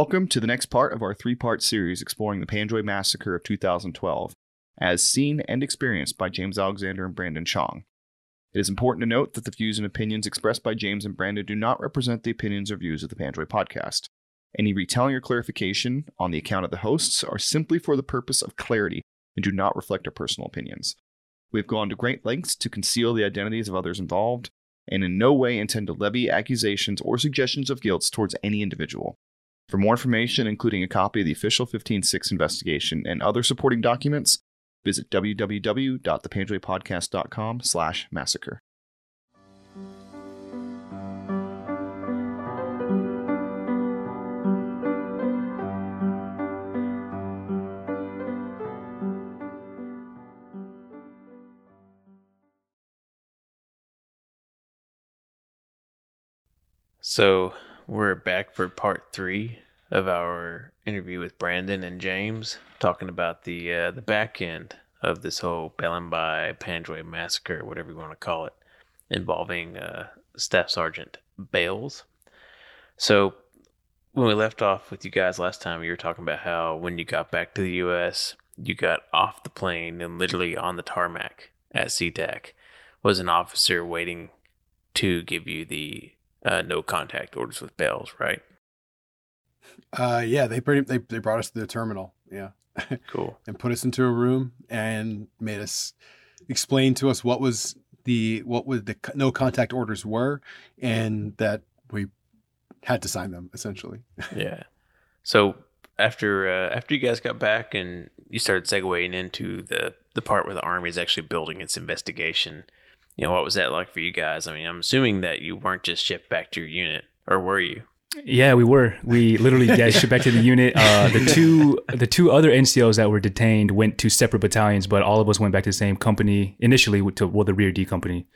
Welcome to the next part of our three part series exploring the Panjwai Massacre of 2012, as seen and experienced by James Alexander and Brandon Chong. It is important to note that the views and opinions expressed by James and Brandon do not represent the opinions or views of the Panjwai podcast. Any retelling or clarification on the account of the hosts are simply for the purpose of clarity and do not reflect our personal opinions. We have gone to great lengths to conceal the identities of others involved, and in no way intend to levy accusations or suggestions of guilt towards any individual. For more information, including a copy of the official 15-6 investigation and other supporting documents, visit www.thepanjwaipodcast.com slash massacre. So we're back for part three of our interview with Brandon and James, talking about the uh, the back end of this whole Bellenby Panjwai massacre, whatever you want to call it, involving uh, Staff Sergeant Bales. So when we left off with you guys last time, you were talking about how when you got back to the U.S., you got off the plane and literally on the tarmac at SeaTac was an officer waiting to give you the uh, no contact orders with Bales, right? Uh, yeah, they pretty they they brought us to the terminal. Yeah, Cool. and put us into a room and made us explain to us what was the what was the no contact orders were, and that we had to sign them essentially. yeah. So after uh, after you guys got back and you started segueing into the the part where the army is actually building its investigation, you know, what was that like for you guys? I mean, I'm assuming that you weren't just shipped back to your unit, or were you? Yeah, we were. We literally yeah, shipped back to the unit. Uh, the two the two other NCOs that were detained went to separate battalions, but all of us went back to the same company initially to well the rear D company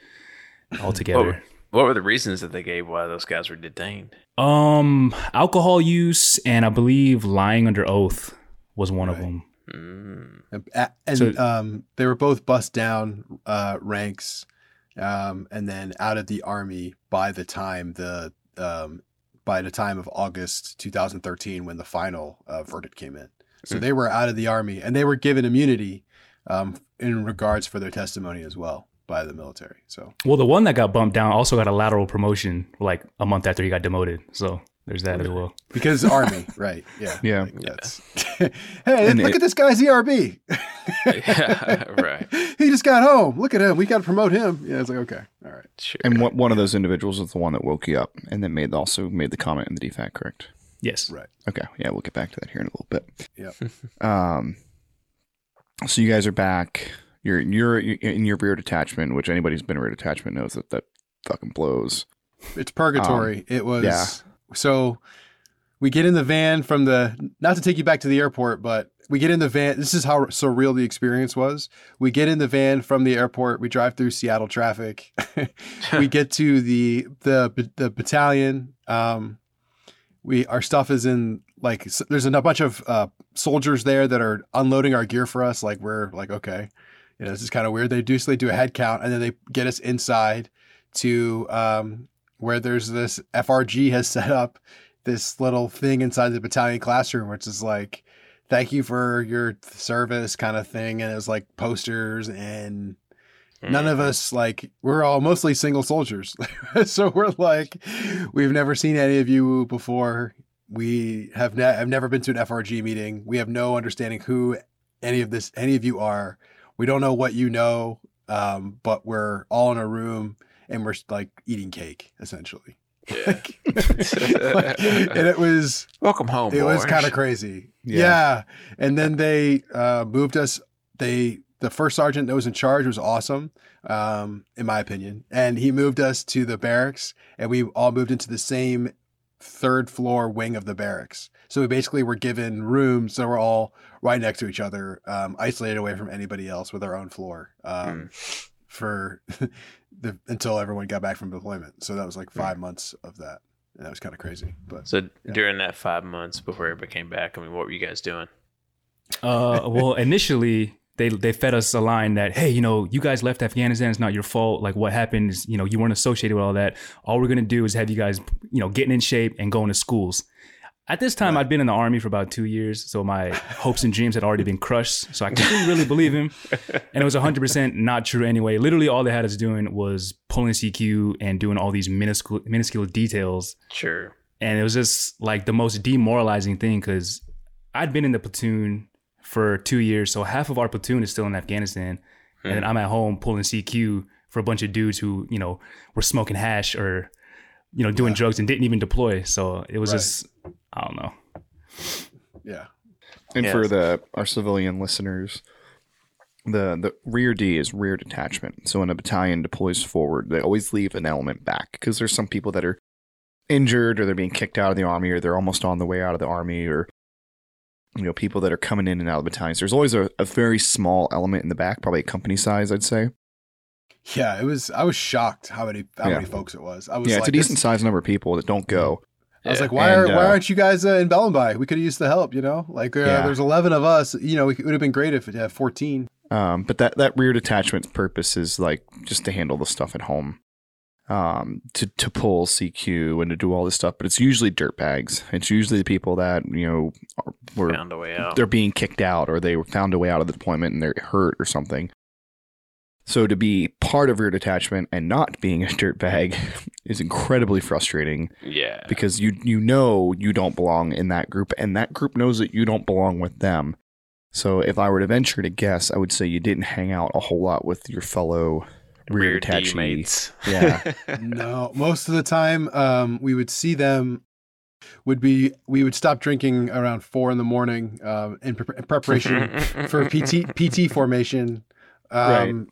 altogether. What, what were the reasons that they gave why those guys were detained? Um, alcohol use and I believe lying under oath was one of them. Mm. And, and So- um, they were both bust down uh, ranks, um, and then out of the army by the time the um, by the time of August 2013 when the final uh, verdict came in. So Mm. they were out of the army, and they were given immunity um, in regards for their testimony as well by the military. So Well, the one that got bumped down also got a lateral promotion like a month after he got demoted. So there's that as well. because army, right? Yeah, Yeah. Like, that's hey, And look it- at this guy's ERB. Yeah, right. He just got home. Look at him. We got to promote him. Yeah, it's like okay, all right. Sure. And one one of those individuals is the one that woke you up and then made also made the comment in the DFAC, correct? Yes. Right. Okay, yeah, we'll get back to that here in a little bit. Yep. Um, so you guys are back. You're you're in your rear detachment, which anybody who's been in rear detachment knows that that fucking blows. It's purgatory. it was yeah. So we get in the van from the not to take you back to the airport, but we get in the van. This is how surreal the experience was. We get in the van from the airport. We drive through Seattle traffic. we get to the the the battalion. Um, we our stuff is in like there's a bunch of uh, soldiers there that are unloading our gear for us. Like we're like okay, you know this is kind of weird. They do so they do a head count and then they get us inside to um, where there's this FRG has set up this little thing inside the battalion classroom, which is like thank you for your service kind of thing, and it was like posters and none of us like we're all mostly single soldiers. So we're like we've never seen any of you before. We have ne- have never been to an frg meeting. We have no understanding who any of this any of you are. We don't know what you know um, but we're all in a room and we're like eating cake essentially Yeah. Like, and it was Welcome home. it was kind of crazy. Yeah. Yeah. And then they uh, moved us. They the first sergeant that was in charge was awesome, um, in my opinion. And he moved us to the barracks, and we all moved into the same third floor wing of the barracks. So we basically were given rooms that were all right next to each other, um, isolated away from anybody else with our own floor. Um, For the until everyone got back from deployment, so that was like five months of that, and that was kind of crazy. But So during that five months before everybody came back, I mean, what were you guys doing? Uh, well, initially they they fed us a line that hey, you know, you guys left Afghanistan. It's not your fault. Like what happened is, you know, you weren't associated with all that. All we're gonna do is have you guys, you know, getting in shape and going to schools. At this time, I'd been in the army for about two years, so my hopes and dreams had already been crushed. So I couldn't really believe him, and it was 100% not true anyway. Literally, all they had us doing was pulling CQ and doing all these minuscule, minuscule details, Sure. and it was just like the most demoralizing thing because I'd been in the platoon for two years, so half of our platoon is still in Afghanistan, and then hmm. I'm at home pulling CQ for a bunch of dudes who you know were smoking hash or you know doing drugs and didn't even deploy. So it was Right. just I don't know. Yeah. And Yes. for the our civilian listeners, the the rear D is rear detachment. So when a battalion deploys forward, they always leave an element back because there's some people that are injured or they're being kicked out of the army or they're almost on the way out of the army or you know people that are coming in and out of battalions. There's always a, a very small element in the back, probably a company size, I'd say. Yeah, it was. I was shocked how many how Yeah. many folks it was. I was yeah, like, it's a this- decent sized number of people that don't go. I was like, why And, are why uh, aren't you guys uh, in Bellenby? We could have used the help. You know, like uh, Yeah. there's 11 of us. You know, it would have been great if it had 14. Um, but that that rear detachment purpose is like just to handle the stuff at home, um, to to pull CQ and to do all this stuff. But it's usually dirt bags. It's usually the people that you know are, were Found a way out. they're being kicked out or they found a way out of the deployment and they're hurt or something. So to be part of your detachment and not being a dirt bag is incredibly frustrating Yeah. because you you know you don't belong in that group and that group knows that you don't belong with them. So if I were to venture to guess, I would say you didn't hang out a whole lot with your fellow rear, Rear detachee. Yeah. no, most of the time, um, we would see them. Would be we would stop drinking around four in the morning um, in, pre- in preparation for PT PT formation. Um,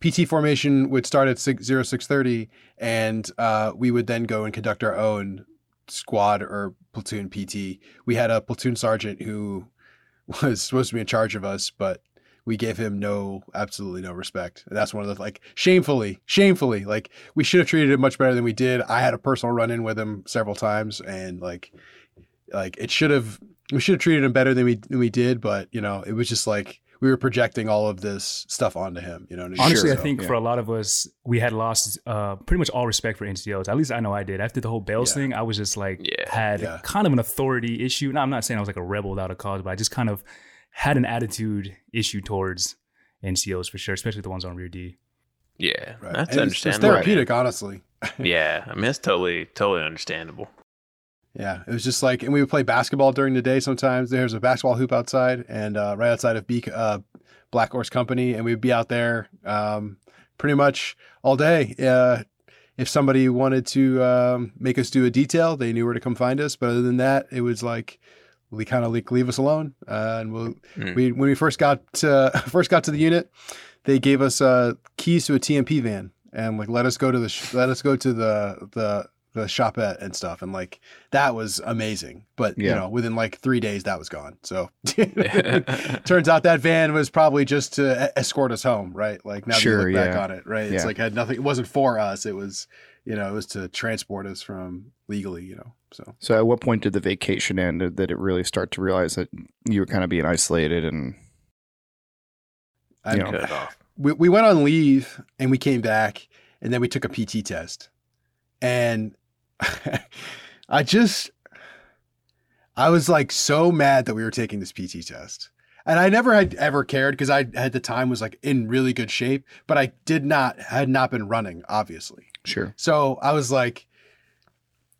PT formation would start at six zero six thirty, and uh, we would then go and conduct our own squad or platoon PT. We had a platoon sergeant who was supposed to be in charge of us, but we gave him no, absolutely no respect. And that's one of the like shamefully, shamefully, like we should have treated him much better than we did. I had a personal run in with him several times, and like, like it should have we should have treated him better than we than we did. But you know, it was just like we were projecting all of this stuff onto him. You know, what I mean? Honestly, So- I think yeah. for a lot of us, we had lost uh, pretty much all respect for NCOs. At least I know I did. After the whole Bales Yeah. thing, I was just like Yeah. had Yeah. kind of an authority issue. Now, I'm not saying I was like a rebel without a cause, but I just kind of had an attitude issue towards NCOs for sure, especially the ones on rear D. Yeah. Right. That's And it's- It's understandable. therapeutic, honestly. Yeah. I mean, it's totally, totally understandable. Yeah, it was just like, and we would play basketball during the day. Sometimes there's a basketball hoop outside, and uh, right outside of uh, Black Horse Company, and we'd be out there um, pretty much all day. Uh, if somebody wanted to um, make us do a detail, they knew where to come find us. But other than that, it was like we kind of like leave us alone. Uh, and we'll, Mm. we when we first got to, first got to the unit, they gave us uh, keys to a TMP van and like let us go to the sh- let us go to the the the shopette and stuff and like that was amazing but you know within like three days that was gone so turns out that van was probably just to escort us home right like now that Sure, you look back yeah. on it right it's Yeah. like had nothing it wasn't for us it was you know it was to transport us from legally you know so So at what point did the vacation end? Did it really start to realize that you were kind of being isolated and I, You know. Cut it off. we, we went on leave and we came back and then we took a PT test. And I just, I was like so mad that we were taking this PT test. And I never had ever cared because I at the time was like in really good shape, but I did not, had not been running, obviously. sure. So I was like,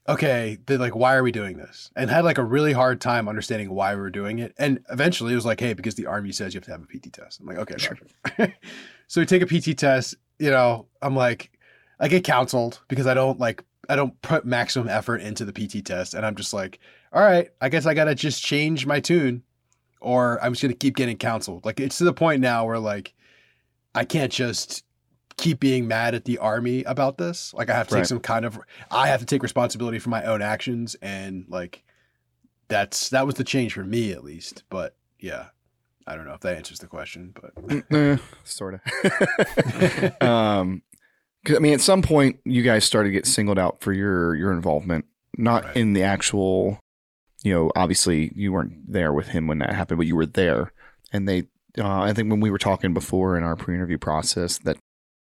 okay, then like, why are we doing this? And had like a really hard time understanding why we were doing it. And eventually it was like, hey, because the army says you have to have a PT test. I'm like, okay, Sure. So we take a PT test. You know, I'm like, I get counseled because I don't like, I don't put maximum effort into the PT test. And I'm just like, all right, I guess I got to just change my tune or I'm just going to keep getting counseled. Like it's to the point now where like, I can't just keep being mad at the army about this. Like I have to take some kind of I have to take responsibility for my own actions and like that's that was the change for me at least. But yeah. I don't know if that answers the question, but eh, sort of. um, I mean, at some point, you guys started to get singled out for your your involvement, not Right. in the actual. You know, obviously, you weren't there with him when that happened, but you were there, and they. Uh, I think when we were talking before in our pre-interview process, that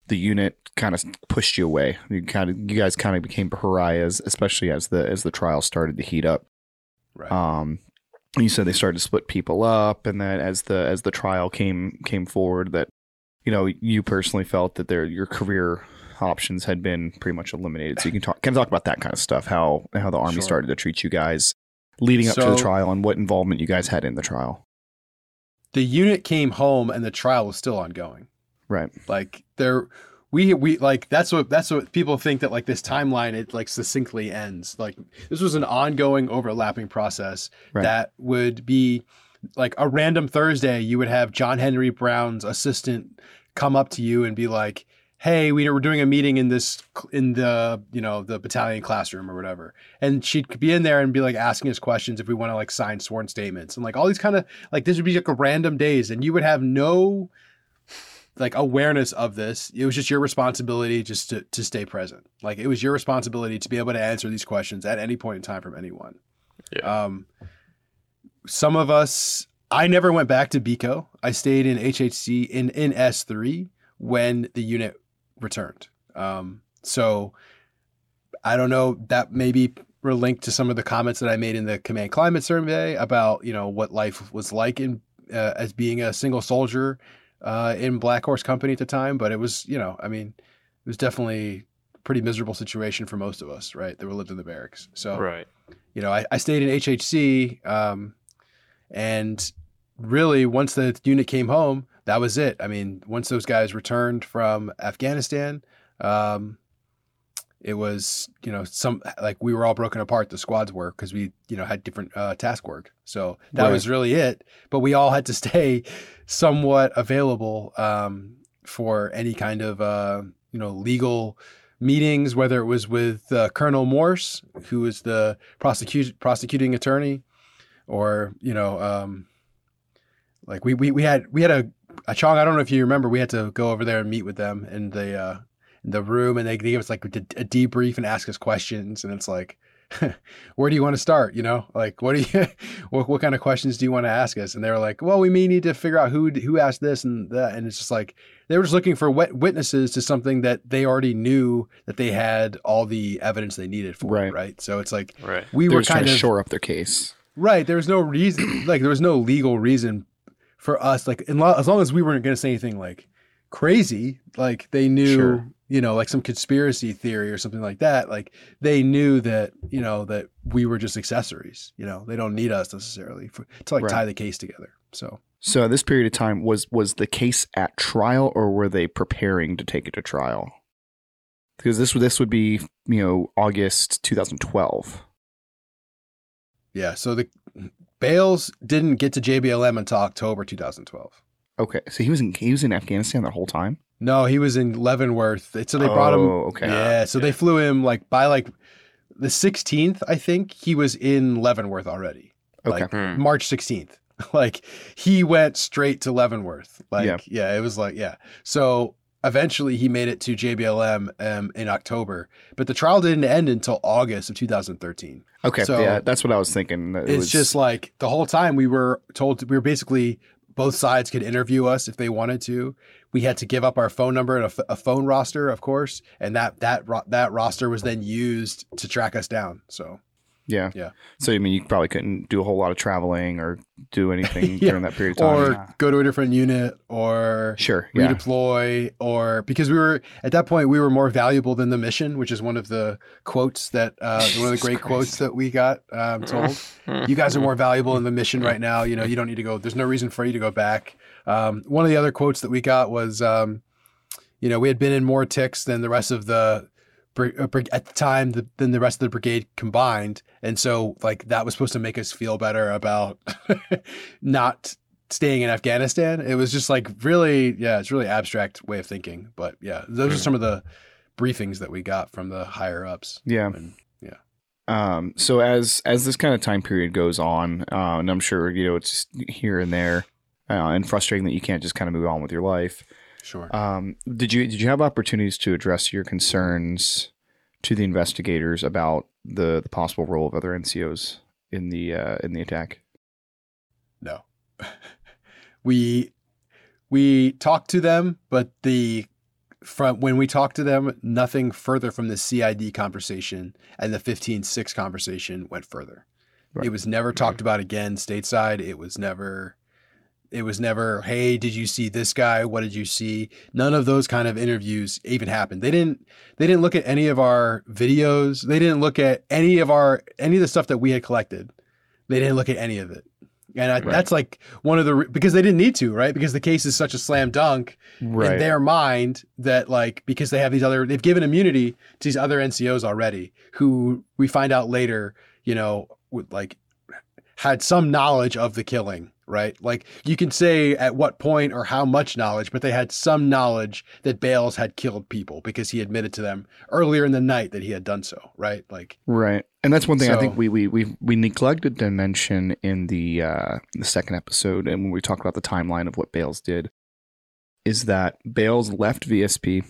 the unit kind of pushed you away. You kind of, you guys kind of became pariahs, especially as the as the trial started to heat up. Right. Um, you said they started to split people up, and that as the as the trial came came forward, that you know you personally felt that their your career options had been pretty much eliminated. So you can talk can talk about that kind of stuff, how how the army Sure. started to treat you guys leading up to the trial, and what involvement you guys had in the trial. the unit came home and the trial was still ongoing. Right. Like there we we like that's what that's what people think that like this timeline it like succinctly ends. Like this was an ongoing overlapping process Right. that would be like a random Thursday you would have John Henry Browne's assistant come up to you and be like, "Hey, we we're doing a meeting in this in the, you know, the battalion classroom or whatever." And she'd be in there and be like asking us questions if we want to like sign sworn statements and like all these kind of like this would be like a random days and you would have no like awareness of this. It was just your responsibility just to, to stay present. Like it was your responsibility to be able to answer these questions at any point in time from anyone. Yeah. Um, some of us, I never went back to BICO. I stayed in HHC in, in S3 when the unit returned. Um, so I don't know, that maybe were linked to some of the comments that I made in the command climate survey about, you know, what life was like in uh, as being a single soldier uh, in Black Horse Company at the time. But it was, you know, I mean, it was definitely a pretty miserable situation for most of us, right? That were lived in the barracks. So, Right. you know, I, I stayed in HHC, um, and really once the unit came home, that was it. I mean, once those guys returned from Afghanistan, um, it was you know some like we were all broken apart. The squads were because we you know had different uh, task work, so that Right. was really it. But we all had to stay somewhat available um, for any kind of uh, you know legal meetings, whether it was with uh, Colonel Morse, who was the prosecute, prosecuting attorney, or you know, um, like we, we we had we had a, a Chong. I don't know if you remember, we had to go over there and meet with them in the uh, in the room, and they, they gave us like a, a debrief and ask us questions, and it's like. Where do you want to start? You know, like what do you, what, what kind of questions do you want to ask us? And they were like, well, we may need to figure out who who asked this and that, and it's just like they were just looking for wet witnesses to something that they already knew that they had all the evidence they needed for. Right. Right. So it's like Right. we They were were trying kind to of shore up their case. right. There was no reason, like there was no legal reason for us. Like in lo- as long as we weren't going to say anything like crazy, like they knew, Sure. you know, like some conspiracy theory or something like that. Like they knew that you know that we were just accessories. You know, they don't need us necessarily for, to like Right. tie the case together. So. So at this period of time, was was the case at trial, or were they preparing to take it to trial? Because this this would be you know August 2012. Yeah, so the Bales didn't get to JBLM until October 2012. Okay, so he was in he was in Afghanistan the whole time. No, he was in Leavenworth. So they brought him. Oh, okay. Yeah, so they flew him like by like the 16th, I think he was in Leavenworth already. Okay. Like Hmm. March 16th. like he went straight to Leavenworth. Like Yeah. yeah. it was like yeah. So eventually he made it to JBLM um, in October, but the trial didn't end until August of 2013. Okay, So- yeah, that's what I was thinking. It it's was- just like the whole time we were told we were basically both sides could interview us if they wanted to. We had to give up our phone number and a phone roster, of course, and that that ro- that roster was then used to track us down. So yeah, yeah. So I mean, you probably couldn't do a whole lot of traveling or do anything Yeah. during that period of time. or yeah. go to a different unit or sure, yeah, redeploy or because we were at that point we were more valuable than the mission, which is one of the quotes that uh, one of the great Christ. quotes that we got um, told. you guys are more valuable in the mission right now. You know, you don't need to go. There's no reason for you to go back. Um, one of the other quotes that we got was, um, you know, we had been in more ticks than the rest of the at the time the, than the rest of the brigade combined, and so like that was supposed to make us feel better about not staying in Afghanistan. It was just like really, yeah, it's really abstract way of thinking. But yeah, those are some of the briefings that we got from the higher ups. yeah. And, yeah. Um, so as as this kind of time period goes on, uh, and I'm sure you know it's here and there, uh, and frustrating that you can't just kind of move on with your life. Sure. Um, did you did you have opportunities to address your concerns to the investigators about the, the possible role of other NCOs in the uh, in the attack? No. we we talked to them, but the from when we talked to them, nothing further from the CID conversation and the 15-6 conversation went further. Right. It was never talked about again stateside. It was never it was never, hey, did you see this guy? What did you see? None of those kind of interviews even happened. They didn't they didn't look at any of our videos. They didn't look at any of our any of the stuff that we had collected. They didn't look at any of it. And I, Right. that's like one of the because they didn't need to, right? Because the case is such a slam dunk Right. in their mind that like because they have these other they've given immunity to these other NCOs already who we find out later, you know, would like had some knowledge of the killing, right? Like you can say at what point or how much knowledge, but they had some knowledge that Bales had killed people because he admitted to them earlier in the night that he had done so, right? Like Right. And that's one thing I think we we we we neglected to mention in the uh the second episode and when we talked about the timeline of what Bales did is that Bales left VSP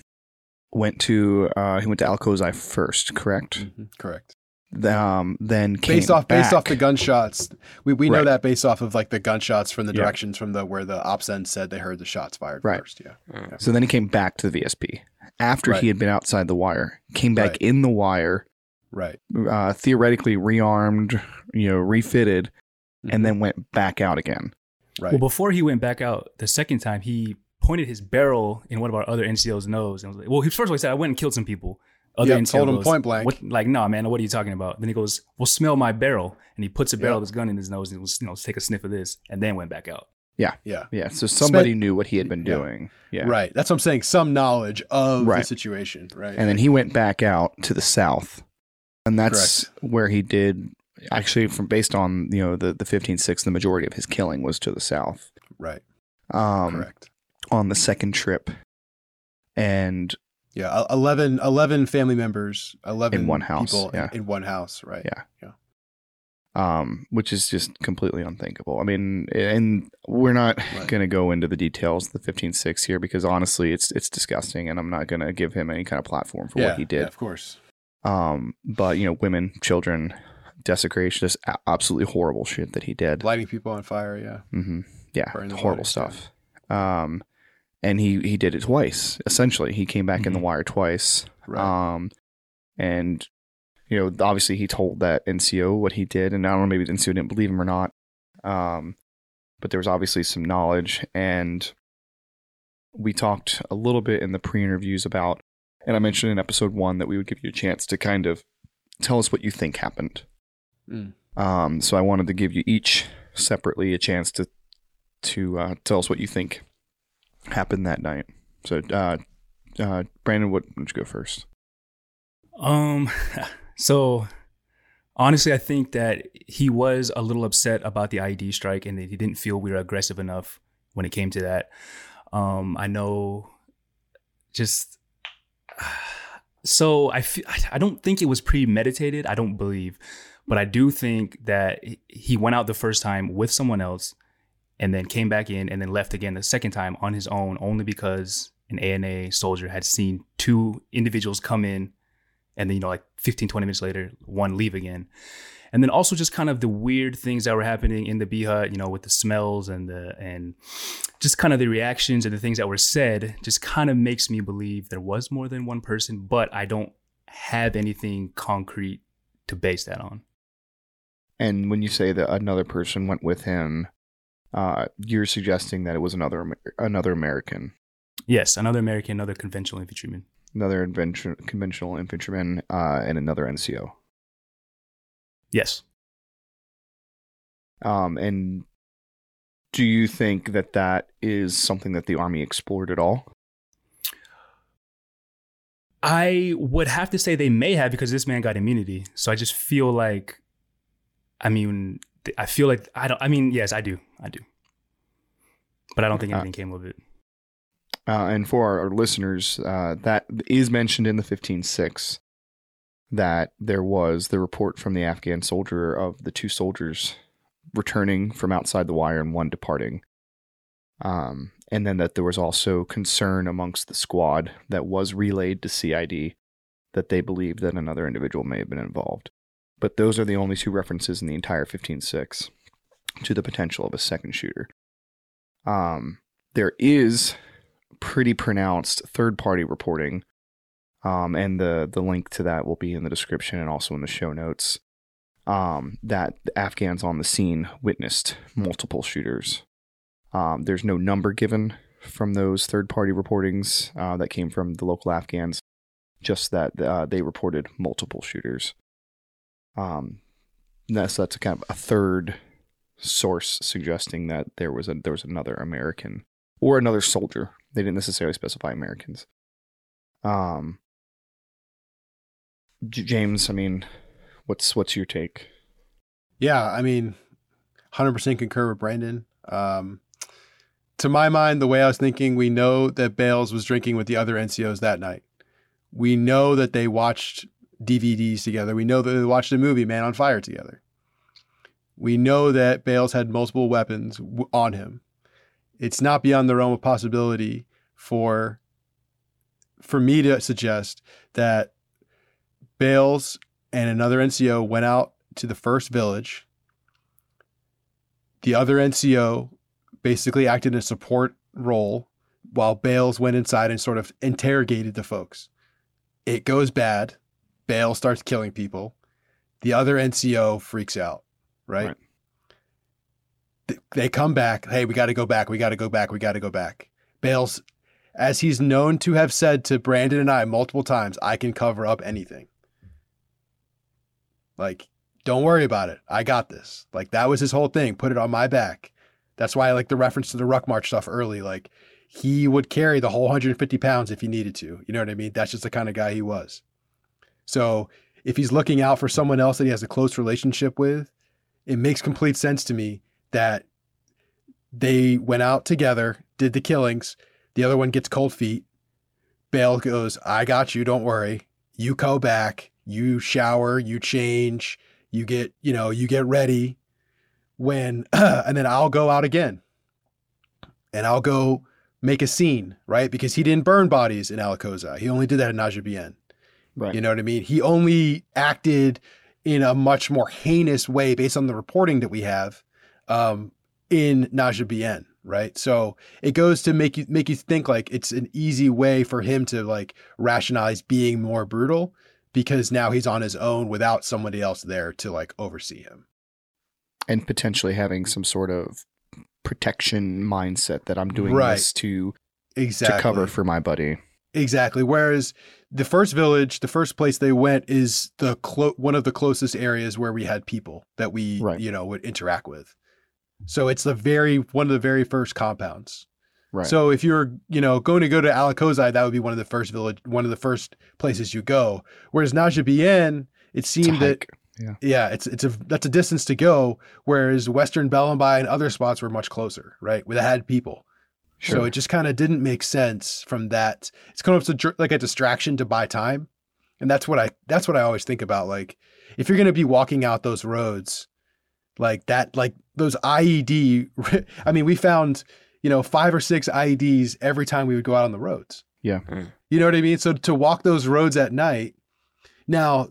went to uh he went to Alcozai first, correct? correct. The, Um then came Based off based off the gunshots. We we know Right. that based off of like the gunshots from the Yeah. directions from the where the ops end said they heard the shots fired Right. first. Yeah. So then he came back to the VSP after Right. he had been outside the wire, came back Right. in the wire, Right. uh, theoretically rearmed, you know, refitted, and then went back out again. right. Well, before he went back out the second time, he pointed his barrel in one of our other NCO's nose and was like, "Well, he first of all he said I went and killed some people." Other Yep, told him goes, point blank. What, like, no, man, what are you talking about? Then he goes, "Well, smell my barrel," and he puts a barrel Yep. of his gun in his nose and was, you know, take a sniff of this, and then went back out. yeah. Yeah, Yeah. so somebody Spent- knew what he had been doing. Yeah. Right. That's what I'm saying. Some knowledge of the situation. Right. And then he went back out to the south. And that's where he did actually from based on, you know, the the 156 the majority of his killing was to the south. right. Um Correct. on the second trip. And Yeah. e- 11, 11 family members, 11 In one house, people in- yeah. in, one house. Right. Yeah. yeah. um which is just completely unthinkable. I mean, and we're not Right. going to go into the details of the 156 here because honestly it's it's disgusting and I'm not going to give him any kind of platform for yeah, what he did. yeah, of course. Um, but you know, women, children, desecration, just absolutely horrible shit that he did. Lighting people on fire. Yeah. hmm Yeah, horrible yeah. stuff. Um, and he he did it twice. Essentially, he came back in the Mhm. wire twice. Right. Um, and you know, obviously, he told that NCO what he did, and I don't know, maybe the NCO didn't believe him or not. Um, but there was obviously some knowledge, and we talked a little bit in the pre-interviews about, and I mentioned in episode one that we would give you a chance to kind of tell us what you think happened. Mm. Um, so I wanted to give you each separately a chance to to uh, tell us what you think happened that night. So, uh, uh, Brandon, what would you go first? Um, so honestly, I think that he was a little upset about the IED strike and that he didn't feel we were aggressive enough when it came to that. Um, I know just so I feel I don't think it was premeditated. I don't believe, but I do think that he went out the first time with someone else and then came back in and then left again the second time on his own only because an ANA soldier had seen two individuals come in and then you know like 15 20 minutes later one leave again. And then also just kind of the weird things that were happening in the bee hut you know with the smells and the and just kind of the reactions and the things that were said just kind of makes me believe there was more than one person but i don't have anything concrete to base that on. And when you say that another person went with him, uh, you're suggesting that it was another another American, yes another american another conventional infantryman another invention, conventional infantryman, uh, and another NCO. yes Um, and do you think that that is something that the army explored at all? I would have to say they may have because this man got immunity. So I just feel like, I mean, I feel like I don't. I mean, yes, I do, I do, but I don't think Uh, anything came of it. Uh, and for our, listeners, uh, that is mentioned in the 15.6 that there was the report from the Afghan soldier of the two soldiers returning from outside the wire and one departing. Um, and then that there was also concern amongst the squad that was relayed to CID that they believed that another individual may have been involved. But those are the only two references in the entire 15.6 to the potential of a second shooter. Um, there is pretty pronounced third party reporting. Um, and the, the link to that will be in the description and also in the show notes. um, that Afghans on the scene witnessed multiple shooters. Um, there's no number given from those third party reportings uh, that came from the local Afghans, just that uh, they reported multiple shooters. Um, that's that's a kind of a third source suggesting that there was a there was another American or another soldier. They didn't necessarily specify Americans. Um, J- James, I mean, what's what's your take? Yeah, I mean, 100% concur with Brandon. Um, to my mind, the way I was thinking, we know that Bales was drinking with the other NCOs that night. We know that they watched DVDs together. We know that they watched a movie Man on Fire together. We know that Bales had multiple weapons on him. It's not beyond the realm of possibility for for me to suggest that Bales and another NCO went out to the first village. The other NCO basically acted in a support role while Bales went inside and sort of interrogated the folks. It goes bad. Bale starts killing people. The other NCO freaks out, right? Right. Th- They come back. Hey, we got to go back. We got to go back. We got to go back. Bales, as he's known to have said to Brandon and I multiple times, I can cover up anything. Like, don't worry about it. I got this. Like, that was his whole thing. Put it on my back. That's why I like the reference to the ruck march stuff early. Like, he would carry the whole 150 pounds if he needed to. You know what I mean? That's just the kind of guy he was. So if he's looking out for someone else that he has a close relationship with, it makes complete sense to me that they went out together, did the killings. The other one gets cold feet. Bale goes, I got you. Don't worry. You go back. You shower. You change. You get, you know, you get ready. When, and then I'll go out again. And I'll go make a scene, right? Because he didn't burn bodies in Alakoza. He only did that in Najibien. Right. You know what I mean? He only acted in a much more heinous way based on the reporting that we have um, in Najibien, right? So it goes to make you make you think like it's an easy way for him to like rationalize being more brutal because now he's on his own without somebody else there to like oversee him. and potentially having some sort of protection mindset that I'm doing Right. this to Exactly. to cover for my buddy. Exactly. Whereas the first village, the first place they went is the clo- one of the closest areas where we had people that we, Right. you know, would interact with. So it's the very one of the very first compounds. Right. So if you're, you know, going to go to Alakozai, that would be one of the first village, one of the first places you go. Whereas Najibien, it seemed that hike. yeah, it's it's a that's a distance to go. Whereas Western Bellenby and other spots were much closer, right? Where they had people. So it just kind of didn't make sense from that. It's kind of like a distraction to buy time, and that's what I that's what I always think about. Like if you're gonna be walking out those roads, like that, like those IED. I mean, we found you know five or six IEDs every time we would go out on the roads. Yeah. Mm. You know what I mean? So to walk those roads at night, now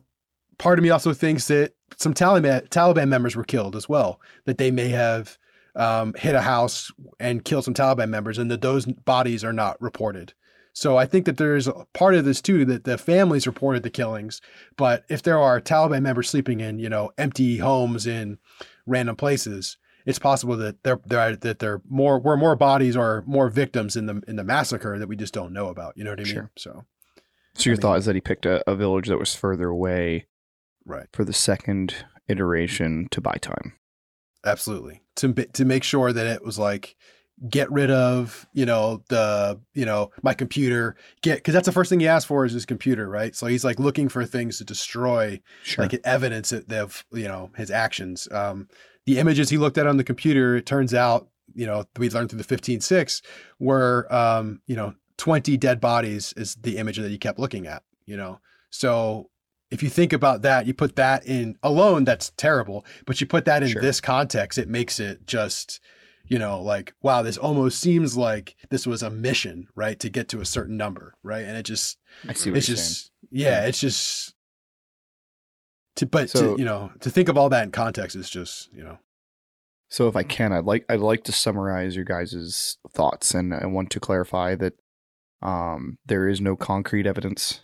part of me also thinks that some Taliban Taliban members were killed as well. That they may have um, hit a house and kill some Taliban members, and that those bodies are not reported. So I think that there's a part of this too that the families reported the killings, but if there are Taliban members sleeping in you know empty homes in random places, it's possible that there there that there more were more bodies or more victims in the in the massacre that we just don't know about. You know what I mean? Sure. So So your I mean- thought is that he picked a, a village that was further away right. for the second iteration to buy time. Absolutely. To to make sure that it was like get rid of you know the you know my computer. Get because that's the first thing he asked for is his computer right? So he's like looking for things to destroy Sure. like evidence that of you know his actions. Um the images he looked at on the computer it turns out you know we learned through the 15.6 were um you know 20 dead bodies is the image that he kept looking at you know? So if you think about that you put that in alone that's terrible but you put that in Sure. this context it makes it just you know like wow this almost seems like this was a mission right to get to a certain number right? And it just I see what it's you're just yeah it's just to but So- to you know to think of all that in context is just you know. So if I can, I'd like I'd like to summarize your guys' thoughts, and I want to clarify that um, there is no concrete evidence,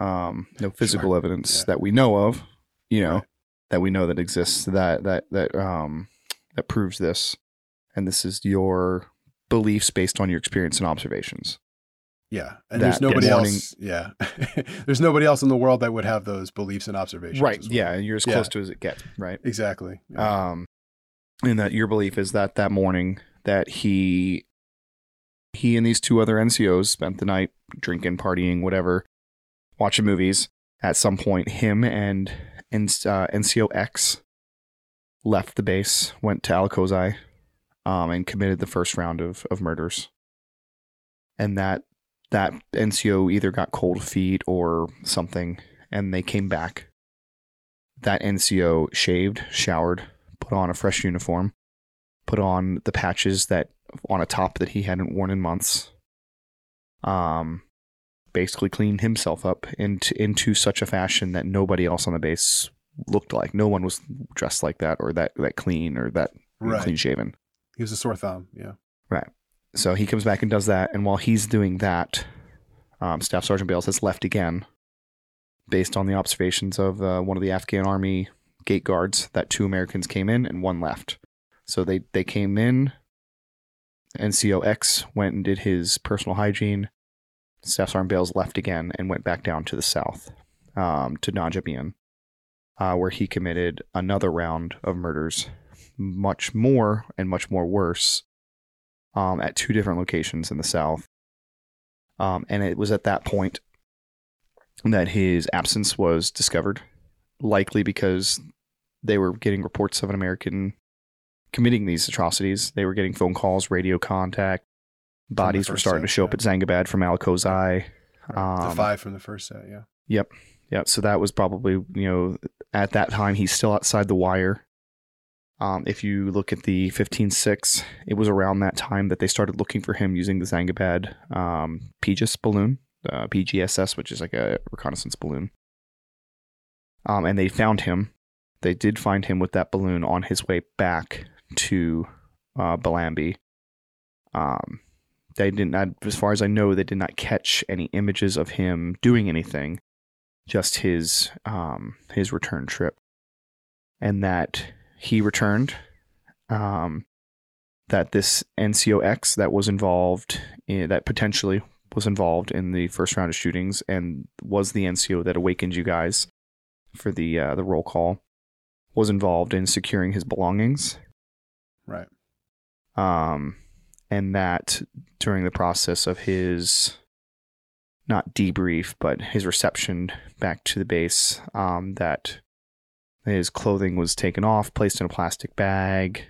um, no physical evidence Yeah. that we know of, you know, Right. that we know that exists that that that um that proves this, and this is your beliefs based on your experience and observations. Yeah, and That there's nobody else. Yeah, there's nobody else in the world that would have those beliefs and observations. Right. well. Yeah, and you're as Yeah. close to as it gets. Right. exactly. Yeah. Um, and that your belief is that that morning that he he and these two other NCOs spent the night drinking, partying, whatever, watching movies. At some point, him and uh, NCO X left the base, went to Alakozai, um, and committed the first round of, of murders. And that that NCO either got cold feet or something, and they came back. That NCO shaved, showered, put on a fresh uniform, put on the patches that on a top that he hadn't worn in months. Um, basically cleaned himself up into into such a fashion that nobody else on the base looked like. No one was dressed like that or that that clean or that right. clean shaven. He was a sore thumb. Yeah. Right. So he comes back and does that, and while he's doing that, um, Staff Sergeant Bales has left again, based on the observations of uh, one of the Afghan army gate guards that two Americans came in and one left. So they they came in. NCO X went and did his personal hygiene. Sergeant Bales left again and went back down to the south, um, to Najabian, uh, where he committed another round of murders, much more and much more worse um, at two different locations in the South. Um, and it was at that point that his absence was discovered, likely because they were getting reports of an American committing these atrocities. They were getting phone calls, radio contact. Bodies were starting to set, show up at Zangabad from Alakozai. the Um, five from the first set. Yeah. Yep. Yeah, so that was probably you know at that time he's still outside the wire. Um, if you look at the 15.6, it was around that time that they started looking for him using the Zangabad um, PGIS balloon, uh, PGSS, which is like a reconnaissance balloon. Um, and they found him. They did find him with that balloon on his way back to uh, Balambi. Um, they did not, as far as I know, they did not catch any images of him doing anything just his um, his return trip, and that he returned. Um, that this NCOX that was involved in, that potentially was involved in the first round of shootings and was the NCO that awakened you guys for the uh, the roll call was involved in securing his belongings Right. um, and that during the process of his not debrief but his reception back to the base um, that his clothing was taken off placed in a plastic bag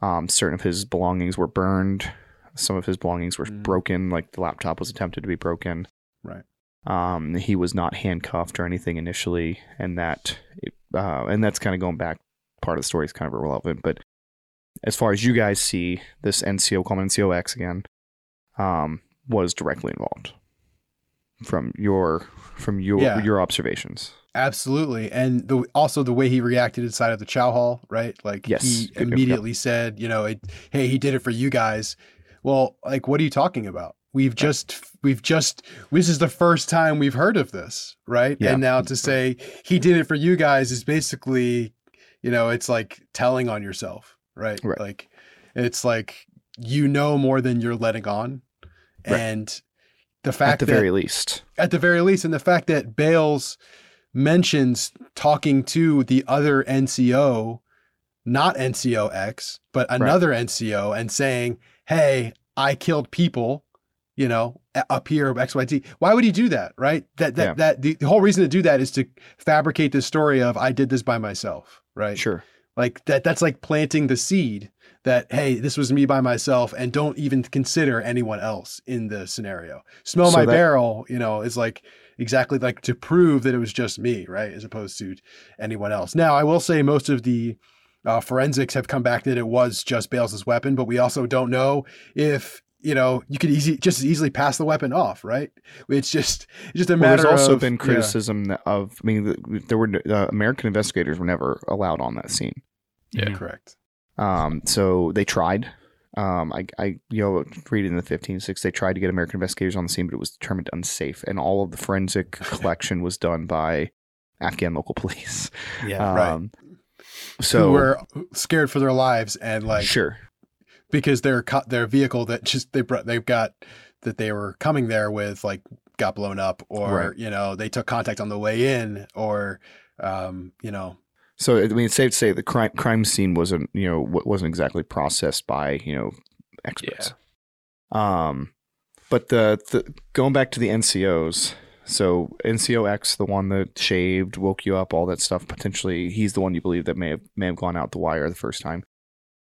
um, certain of his belongings were burned some of his belongings were Mm. broken like the laptop was attempted to be broken Right. um, he was not handcuffed or anything initially and that it, uh, and that's kind of going back part of the story is kind of irrelevant but as far as you guys see, this NCO, call him NCOX again, um, was directly involved from your from your Yeah. your observations. Absolutely, and the, also the way he reacted inside of the chow hall, right? Like Yes. he Yep, yep, immediately said, you know, it, hey, he did it for you guys. Well, like, what are you talking about? We've just, we've just, this is the first time we've heard of this, right? Yeah. And now to say he did it for you guys is basically, you know, it's like telling on yourself, right? Right. Like, it's like you know more than you're letting on, Right. and the fact At the that very least, at the very least, and the fact that Bales mentions talking to the other NCO, not NCO X, but another NCO, and saying, "Hey, I killed people," you know, up here X Y Z. Why would he do that? Right? That that Yeah. that the, the whole reason to do that is to fabricate this story of I did this by myself. Right? sure. Like that that's like planting the seed that hey, this was me by myself and don't even consider anyone else in the scenario. Smell So my that- barrel, you know, is like exactly like to prove that it was just me, right? As opposed to anyone else. Now, I will say most of the uh, forensics have come back that it was just Bales's weapon, but we also don't know if you know you could easy just as easily pass the weapon off, right? It's just it's just a Well, matter there's also of been criticism that- of. I mean, there were uh, American investigators were never allowed on that scene. Yeah. correct. Um, so they tried. Um, I, I, you know, reading in the 15.6, they tried to get American investigators on the scene, but it was determined unsafe, and all of the forensic collection was done by Afghan local police. Yeah. Right. Um, So who were scared for their lives and like sure, because their co- their vehicle that just they brought they've got that they were coming there with like got blown up or Right. you know they took contact on the way in or um you know So I mean, it's safe to say the crime crime scene wasn't you know wa- wasn't exactly processed by you know experts. Um, but the the going back to the NCOs. So NCOX, the one that shaved, woke you up, all that stuff. Potentially, he's the one you believe that may have may have gone out the wire the first time.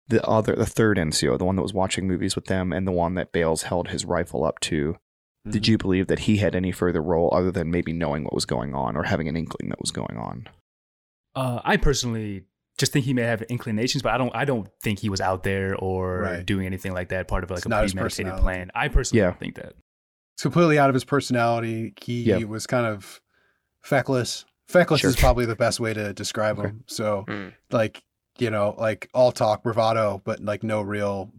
The other, the third NCO, the one that was watching movies with them, and the one that Bales held his rifle up to. Did Mm-hmm. you believe that he had any further role other than maybe knowing what was going on or having an inkling that was going on? Uh, I personally just think he may have inclinations, but I don't. I don't think he was out there or Right. doing anything like that. Part of like It's a premeditated plan. I personally Yeah. don't think that. it's completely out of his personality he Yeah. was kind of feckless feckless Sure. is probably the best way to describe Okay. him so Mm. like you know like all talk bravado but like no real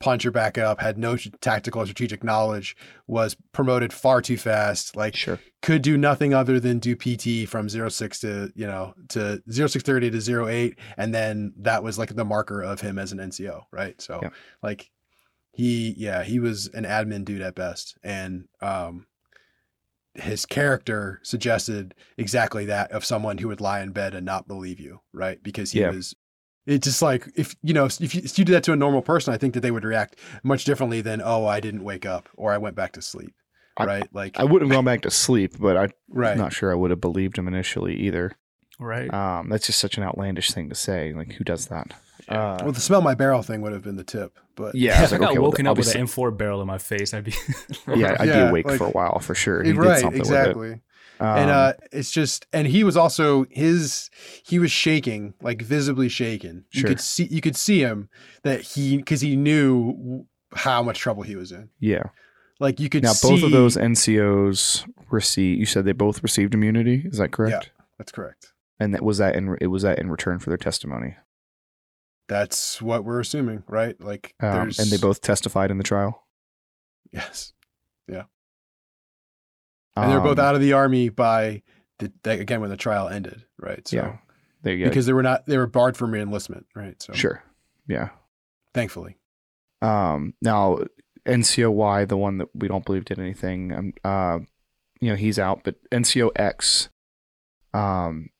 punch or back up had no tactical or strategic knowledge was promoted far too fast like Sure. could do nothing other than do PT from 06 to, you know, to 0630 to 08. And then that was like the marker of him as an NCO, right? So Yeah. like he, yeah, he was an admin dude at best. And um his character suggested exactly that of someone who would lie in bed and not believe you, right? Because he Yeah. was it's just like if you know if you, if you did that to a normal person, I think that they would react much differently than oh I didn't wake up or I went back to sleep, I- right? Like I wouldn't have gone back to sleep, but I'm right, not sure I would have believed him initially either. Right. Um, that's just such an outlandish thing to say. Like, who does that? Uh, Well, the smell my barrel thing would have been the tip, but yeah, I was if I like, got okay, well, up with obviously- an M4 barrel in my face, I'd be. yeah, I'd Yeah, be awake like- for a while for sure. He did right, something exactly. Um, and uh, it's just, and he was also his, he was shaking, like visibly shaken. Sure. You could see, you could see him that he, because he knew how much trouble he was in. yeah. Like you could Now, see. both of those NCOs receive. You said they both received immunity. Is that correct? Yeah, That's correct. And that was that in it was that in return for their testimony. That's what we're assuming, right? Like Um, and they both testified in the trial. yes, and they're both Um, out of the army by the, the again when the trial ended, right? So Yeah. There you go. because they were not, they were barred from reenlistment, right? So sure. Yeah. thankfully, Um, now NCOY, the one that we don't believe did anything, um, uh, you know, he's out, but NCOX, um,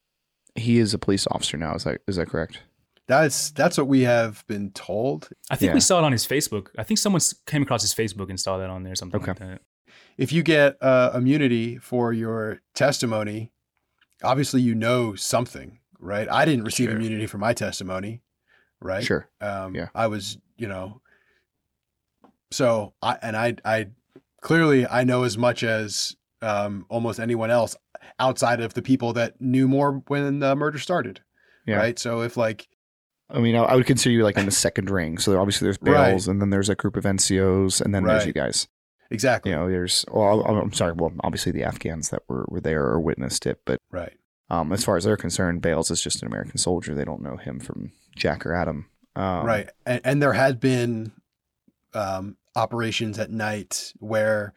he is a police officer now. Is that is that correct? that's that's what we have been told. I think Yeah. we saw it on his Facebook. I think someone came across his Facebook and saw that on there, something like that. If you get uh, immunity for your testimony, obviously you know something, right? I didn't receive Sure. immunity for my testimony, right? Sure. Um, Yeah. I was, you know, so I and I, I clearly I know as much as um, almost anyone else outside of the people that knew more when the murder started, Yeah. right? So if like, I mean, I, would consider you like in the second ring. So obviously there's Right. And then there's a group of NCOs, and then there's you guys. Exactly, You know, there's well, I'm sorry. Well, obviously the Afghans that were were there or witnessed it, but right, um, as far as they're concerned, Bales is just an American soldier. They don't know him from Jack or Adam. Um, right, and, and there had been um, operations at night where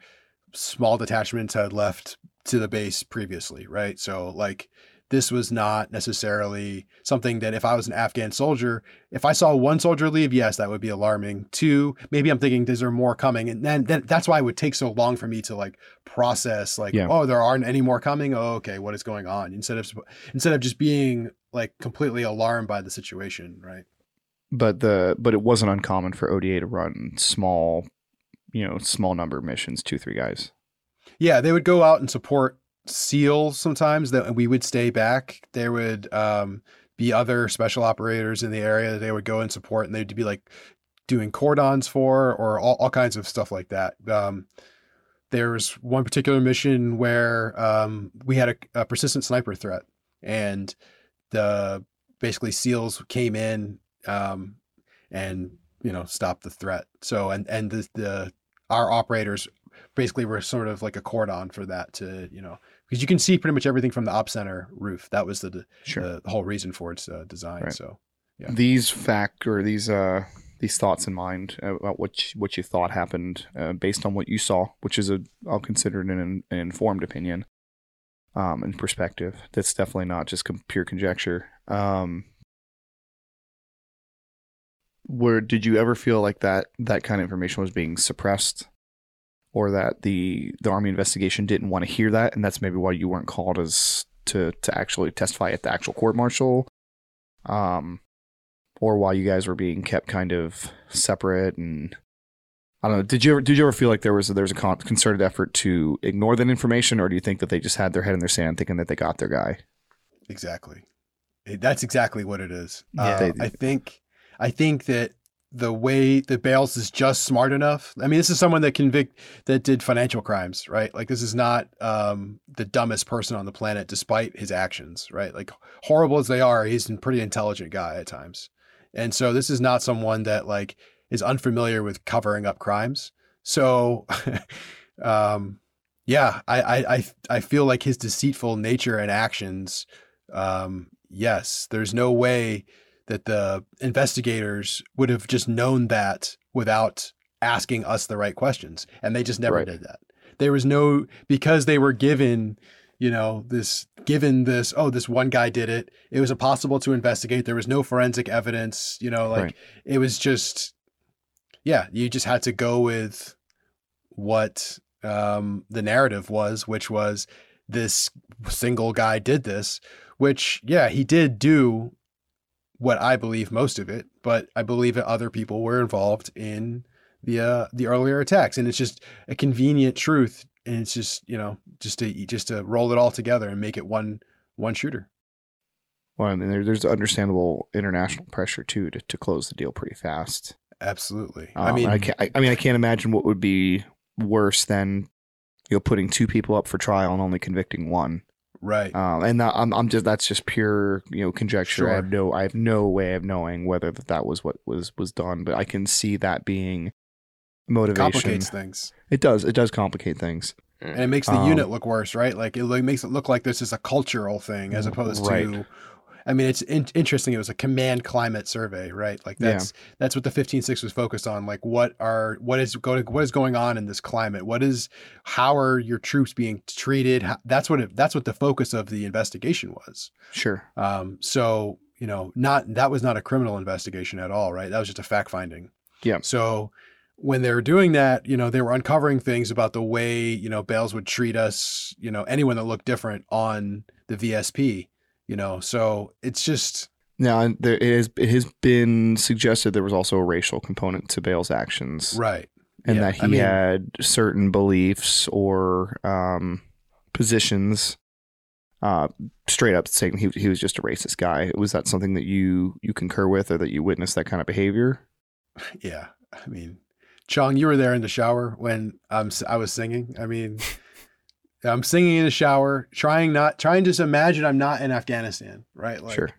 small detachments had left to the base previously, right? So like this was not necessarily something that if I was an Afghan soldier, if I saw one soldier leave, yes, that would be alarming. Two, maybe I'm thinking, is there more coming? And then, then that's why it would take so long for me to like process, like, Yeah. oh, there aren't any more coming. Oh, okay, what is going on? Instead of instead of just being like completely alarmed by the situation, right? but the but it wasn't uncommon for ODA to run small, you know, small number missions, two three guys. Yeah, they would go out and support SEALs sometimes that we would stay back. There would um, be other special operators in the area that they would go and support and they'd be like doing cordons for or all, all kinds of stuff like that. Um, there was one particular mission where um, we had a, a persistent sniper threat and the basically SEALs came in um, and you know stopped the threat. So and and the, the our operators basically were sort of like a cordon for that to you know because you can see pretty much everything from the op center roof. That was the Sure. the whole reason for its uh, design. Right. So Yeah. These fact or these uh these thoughts in mind about what you, what you thought happened uh, based on what you saw, which is a I'll consider it an, an informed opinion, um, and perspective. That's definitely not just com- pure conjecture. Um, where did you ever feel like that that kind of information was being suppressed or that the the army investigation didn't want to hear that and that's maybe why you weren't called as to to actually testify at the actual court martial um or why you guys were being kept kind of separate and I don't know. Did you ever did you ever feel like there was a, there was a concerted effort to ignore that information, or do you think that they just had their head in their sand, thinking that they got their guy? Exactly. That's exactly what it is. Yeah. Uh, I think I think that the way that Bales is just smart enough. I mean, this is someone that convict that did financial crimes, right? Like this is not um, the dumbest person on the planet, despite his actions, right? Like horrible as they are, he's a pretty intelligent guy at times, and so this is not someone that like is unfamiliar with covering up crimes. So, um, yeah, I, I I I feel like his deceitful nature and actions um, yes, there's no way that the investigators would have just known that without asking us the right questions. And they just never Right. did that. There was no, because they were given, you know, this, given this, oh, this one guy did it. It was impossible to investigate. There was no forensic evidence, you know, like Right. it was just, yeah, you just had to go with what um, the narrative was, which was this single guy did this, which, yeah, he did do what I believe most of it, but I believe that other people were involved in the uh, the earlier attacks, and it's just a convenient truth, and it's just you know just to just to roll it all together and make it one one shooter. Well, I mean, there, there's understandable international pressure too to, to close the deal pretty fast. Absolutely. Um, I mean, I, can't, I, I mean, I can't imagine what would be worse than you know putting two people up for trial and only convicting one. Right. Um, and that, I'm, I'm just that's just pure you know conjecture. I have no I have no way of knowing whether that, that was what was was done, but I can see that being motivation. complicates things, It does. It does complicate things. and it makes the Um, unit look worse, right? Like it like, makes it look like this is a cultural thing as opposed Right. to. I mean, it's in- interesting. It was a command climate survey, right? Like Yeah. that's that's what the 15-6 was focused on. Like, what are what is going what is going on in this climate? What is how are your troops being treated? How, that's what it, that's what the focus of the investigation was. Sure. Um, so you know, not that was not a criminal investigation at all, right? That was just a fact finding. Yeah. So when they were doing that, you know, they were uncovering things about the way you know Bales would treat us, you know, anyone that looked different on the VSP, you know. So it's just Now, there is it has been suggested there was also a racial component to Bale's actions, right. and Yeah, that he I mean- had certain beliefs or um, positions. Uh, straight up saying he he was just a racist guy. Was that something that you you concur with, or that you witnessed that kind of behavior? Yeah. I mean, Chong, you were there in the shower when um, I was singing. I mean, I'm singing in the shower, trying not trying to just imagine I'm not in Afghanistan, right? Like, sure.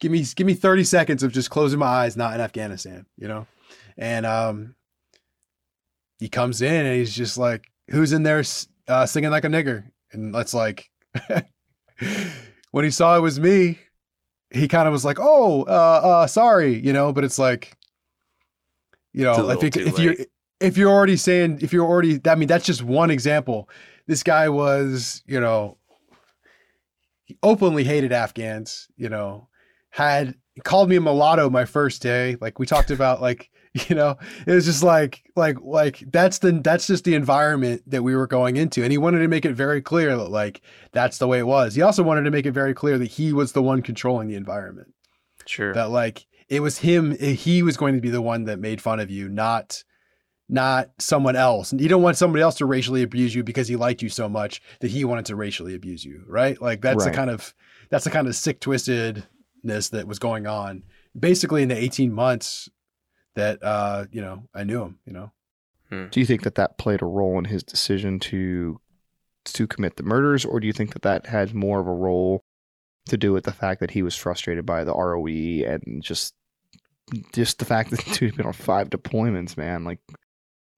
give me give me 30 seconds of just closing my eyes, not in Afghanistan, you know? And um he comes in and he's just like, who's in there uh, singing like a nigger? And that's like when he saw it was me, he kind of was like, "Oh, uh, uh, sorry," you know. But it's like, you know, I little if you're if you're already saying if you're already, I mean, that's just one example. This guy was, you know, he openly hated Afghans. You know, had called me a mulatto my first day. Like we talked about, like you know, it was just like like like that's the that's just the environment that we were going into, and he wanted to make it very clear that like that's the way it was. He also wanted to make it very clear that he was the one controlling the environment. Sure. That like it was him. He was going to be the one that made fun of you, not not someone else. And you don't want somebody else to racially abuse you because he liked you so much that he wanted to racially abuse you, right? Like that's Right. the kind of that's the kind of sick twistedness that was going on basically in the 18 months that uh you know I knew him, you know. Do you think that that played a role in his decision to to commit the murders, or do you think that that had more of a role to do with the fact that he was frustrated by the ROE and just just the fact that dude's been on five deployments, man? Like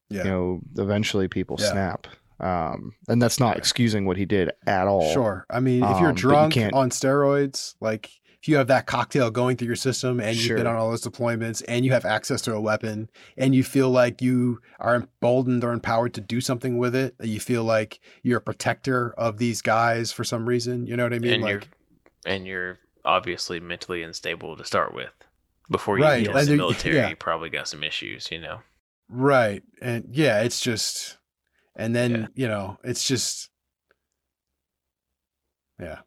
Yeah. you know, eventually people Yeah. snap. Um, and that's not excusing what he did at all. Sure. I mean, if Um, you're but you drunk can't- on steroids, like if you have that cocktail going through your system and you've been on all those deployments and you have access to a weapon and you feel like you are emboldened or empowered to do something with it, that you feel like you're a protector of these guys for some reason, you know what I mean? and you're and you're obviously mentally unstable to start with. Before you Right, get and in the military, yeah. you probably got some issues, you know. Right. And yeah, it's just and then, Yeah. you know, it's just yeah.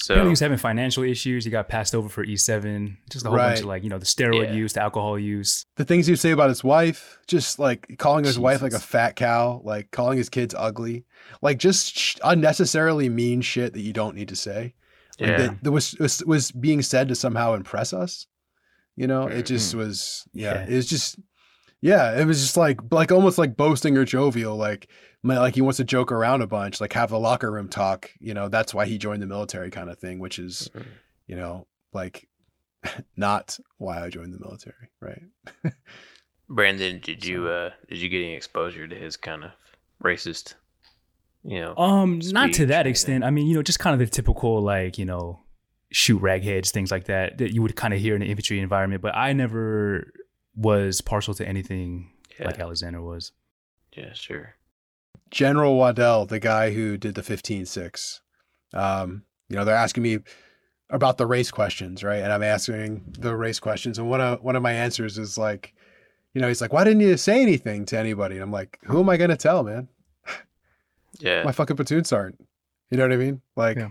So Apparently he was having financial issues. He got passed over for E7. Just a whole bunch of like, you know, the steroid Yeah. use, the alcohol use. The things he'd say about his wife, just like calling his wife like a fat cow, like calling his kids ugly, like just unnecessarily mean shit that you don't need to say. Like yeah, that, that was, was was being said to somehow impress us. You know, it just mm-hmm. was yeah, Yeah. it was just yeah, it was just like like almost like boasting or jovial, like like he wants to joke around a bunch, like have a locker room talk. You know, that's why he joined the military, kind of thing, which is Mhm. you know like not why I joined the military, right? Brandon, did you uh did you get any exposure to his kind of racist, you know? Um, not to that extent. I mean, you know, just kind of the typical like, you know, shoot ragheads, things like that that you would kind of hear in the infantry environment. But I never was partial to anything yeah, like Alexander was. yeah, sure. General Waddell, the guy who did the 15-6. Um, you know, they're asking me about the race questions, right? And I'm answering the race questions. And one of one of my answers is like, you know, he's like, why didn't you say anything to anybody? And I'm like, who am I gonna tell, man? Yeah, My fucking platoon sergeant. You know what I mean? Like Yeah.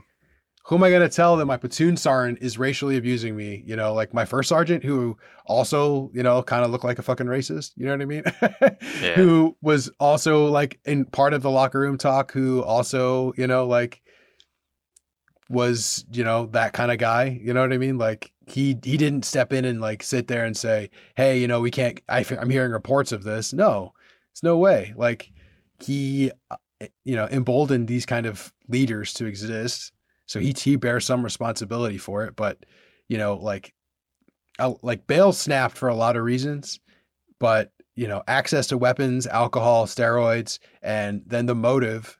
Who am I gonna tell that my platoon sergeant is racially abusing me? You know, like my first sergeant who also, you know, kind of looked like a fucking racist. You know what I mean? Yeah. Who was also like in part of the locker room talk, who also, you know, like was, you know, that kind of guy. You know what I mean? Like he he didn't step in and like sit there and say, Hey, you know, we can't I, I'm hearing reports of this. No, it's no way. Like he uh, you know, emboldened these kind of leaders to exist. So he he bears some responsibility for it, but you know, like, like Bale snapped for a lot of reasons, but you know, access to weapons, alcohol, steroids, and then the motive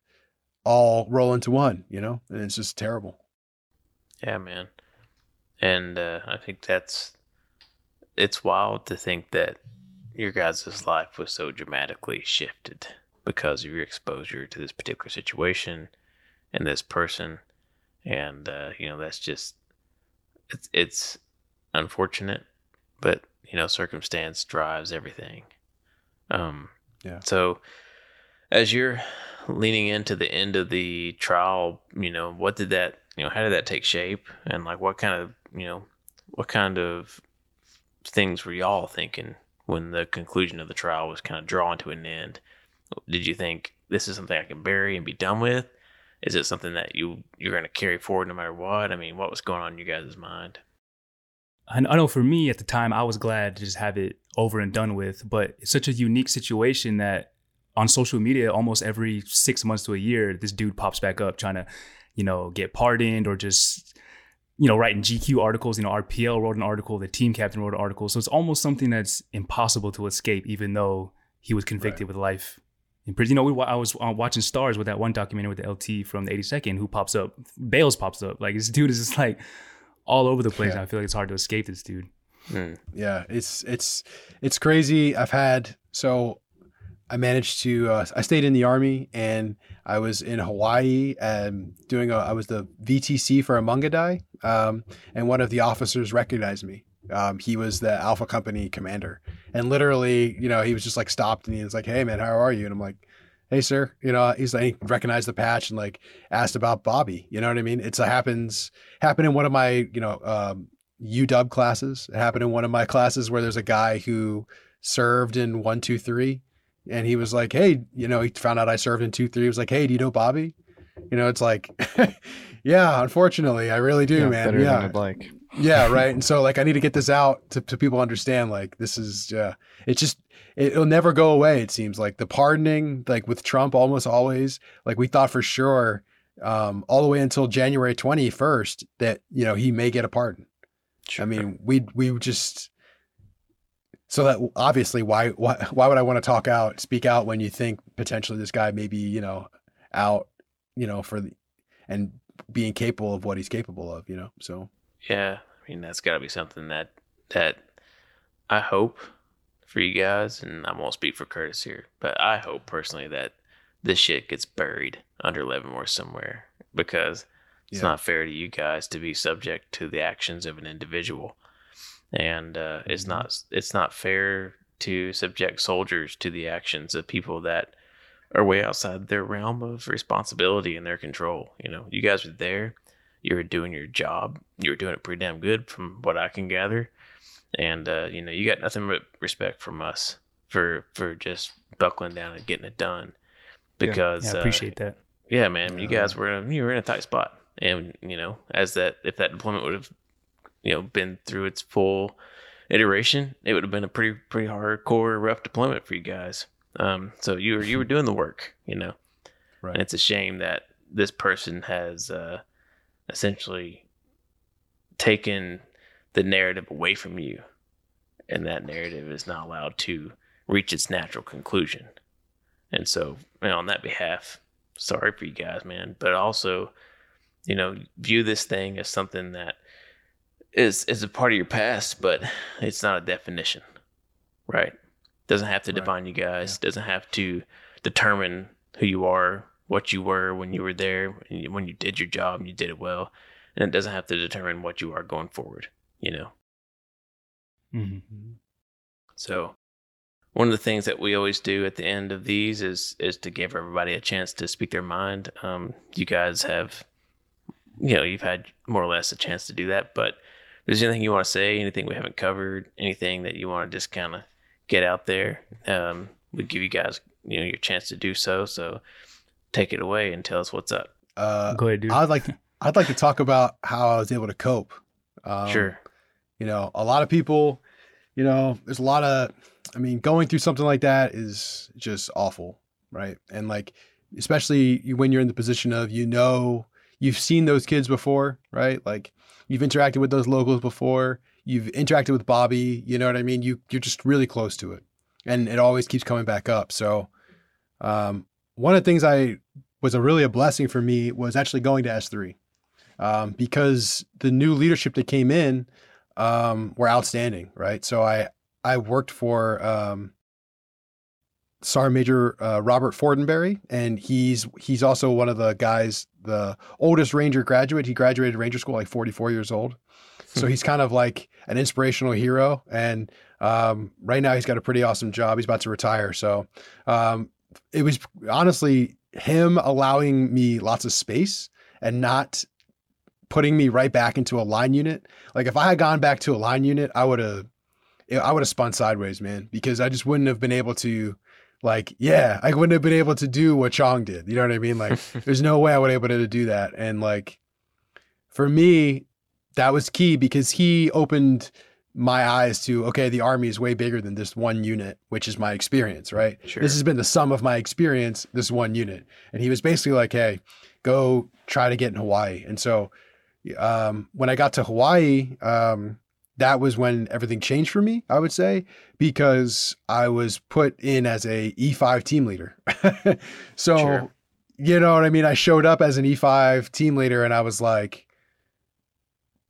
all roll into one. You know, and it's just terrible. Yeah, man. And uh, I think that's it's wild to think that your guys' life was so dramatically shifted because of your exposure to this particular situation and this person. And uh, you know, that's just it's it's unfortunate, but you know, circumstance drives everything. Um Yeah. so as you're leaning into the end of the trial, you know, what did that, you know, how did that take shape? And like, what kind of, you know, what kind of things were y'all thinking when the conclusion of the trial was kind of drawn to an end? Did you think this is something I can bury and be done with? Is it something that you you're going to carry forward no matter what? I mean, what was going on in your guys' mind? I I know for me at the time, I was glad to just have it over and done with. But it's such a unique situation that on social media, almost every six months to a year, this dude pops back up trying to, you know, get pardoned or just, you know, writing GQ articles. You know, RPL wrote an article, the team captain wrote an article. So it's almost something that's impossible to escape, even though he was convicted with life in prison. You know, we, I was uh, watching Stars with that one documentary with the LT from the 82nd who pops up. Bales pops up. Like this dude is just like all over the place. Yeah. I feel like it's hard to escape this dude. Hmm. Yeah, it's it's it's crazy. I've had so I managed to uh, I stayed in the army and I was in Hawaii and doing a I was the VTC for a Mungadai um, and one of the officers recognized me. Um, he was the Alpha Company commander and literally, you know, he was just like stopped and he was like, "Hey man, how are you?" And I'm like, "Hey sir," you know, he's like he recognized the patch and like asked about Bobby. You know what I mean? It's a happens happened in one of my you know um, UW classes. It happened in one of my classes where there's a guy who served in one, two, three. And he was like, Hey, you know, he found out I served in two, three. He was like, Hey, do you know Bobby? You know, it's like, yeah, unfortunately, I really do, man. better yeah. than I'd like. Yeah. Right. And so like, I need to get this out to, to people understand, like, this is, uh, it's just, it, it'll never go away. It seems like the pardoning, like with Trump almost always, like we thought for sure, um, all the way until January 21st that, you know, he may get a pardon. Sure. I mean, we we just so that obviously why why why would I want to talk out, speak out when you think potentially this guy may be you know out, you know for the and being capable of what he's capable of, you know. So Yeah, I mean that's got to be something that that I hope for you guys, and I won't speak for Curtis here, but I hope personally that this shit gets buried under Leavenworth somewhere because it's Yeah. not fair to you guys to be subject to the actions of an individual. and uh, it's Mhm. not it's not fair to subject soldiers to the actions of people that are way outside their realm of responsibility and their control. You know, you guys were there, you were doing your job, you were doing it pretty damn good from what I can gather, and uh, you know, you got nothing but respect from us for for just buckling down and getting it done. Because Yeah, I uh, appreciate that. yeah, man, you guys were you were in a tight spot, and you know, as that if that deployment would have, you know, been through its full iteration, it would have been a pretty pretty hardcore, rough deployment for you guys. Um, so you were you were doing the work, you know, Right. and it's a shame that this person has uh, essentially taken the narrative away from you, and that narrative is not allowed to reach its natural conclusion. And so, you know, on that behalf, sorry for you guys, man. But also, you know, view this thing as something that is is a part of your past, but it's not a definition, right? Doesn't have to Right. define you guys. Doesn't have to determine who you are, what you were when you were there, when you- when you did your job and you did it well, and it doesn't have to determine what you are going forward. You know. hmm So one of the things that we always do at the end of these is is to give everybody a chance to speak their mind. Um, you guys have, you know, you've had more or less a chance to do that. But if there's anything you want to say, anything we haven't covered, anything that you want to just kind of get out there, um, we give you guys, you know, your chance to do so. So take it away and tell us what's up. Uh, Go ahead, dude. I'd like to, I'd like to talk about how I was able to cope. Um, sure. You know, a lot of people, you know, there's a lot of, I mean, going through something like that is just awful, right? And like, especially when you're in the position of, you know, you've seen those kids before, right? Like, you've interacted with those locals before, you've interacted with Bobby, you know what I mean? You you're just really close to it, and it always keeps coming back up. So, um, one of the things I was a really a blessing for me was actually going to S3 um, because the new leadership that came in um, were outstanding, right? So I I worked for um, Sergeant Major uh, Robert Fordenberry, and he's he's also one of the guys, the oldest Ranger graduate. He graduated Ranger School like 44 years old, so he's kind of like an inspirational hero. And um, right now he's got a pretty awesome job. He's about to retire, so um, it was honestly him allowing me lots of space and not putting me right back into a line unit. Like if I had gone back to a line unit, I would have I would have spun sideways, man, because I just wouldn't have been able to like, yeah, I wouldn't have been able to do what Chong did. You know what I mean? Like there's no way I would have been able to do that. And like for me, that was key because he opened my eyes to okay, the army is way bigger than this one unit, which is my experience, right? Sure. This has been the sum of my experience, this one unit. And he was basically like, hey, go try to get in Hawaii. And so um, when I got to Hawaii, um, that was when everything changed for me, I would say, because I was put in as a E5 team leader. so, Sure. you know what I mean? I showed up as an E5 team leader and I was like,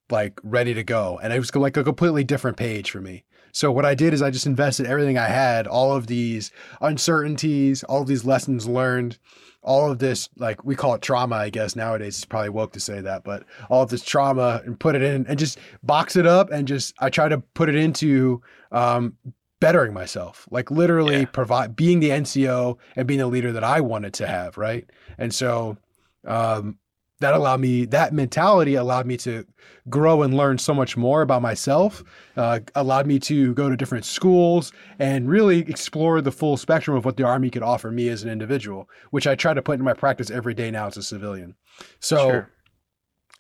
like ready to go. And it was like a completely different page for me. So what I did is I just invested everything I had, all of these uncertainties, all of these lessons learned, all of this, like we call it trauma, I guess nowadays it's probably woke to say that, but all of this trauma and put it in and just box it up and just I try to put it into um bettering myself, like literally Yeah. provide being the NCO and being the leader that I wanted to have, right? And so um that allowed me that mentality allowed me to grow and learn so much more about myself uh, allowed me to go to different schools and really explore the full spectrum of what the army could offer me as an individual which i try to put in my practice every day now as a civilian so Sure.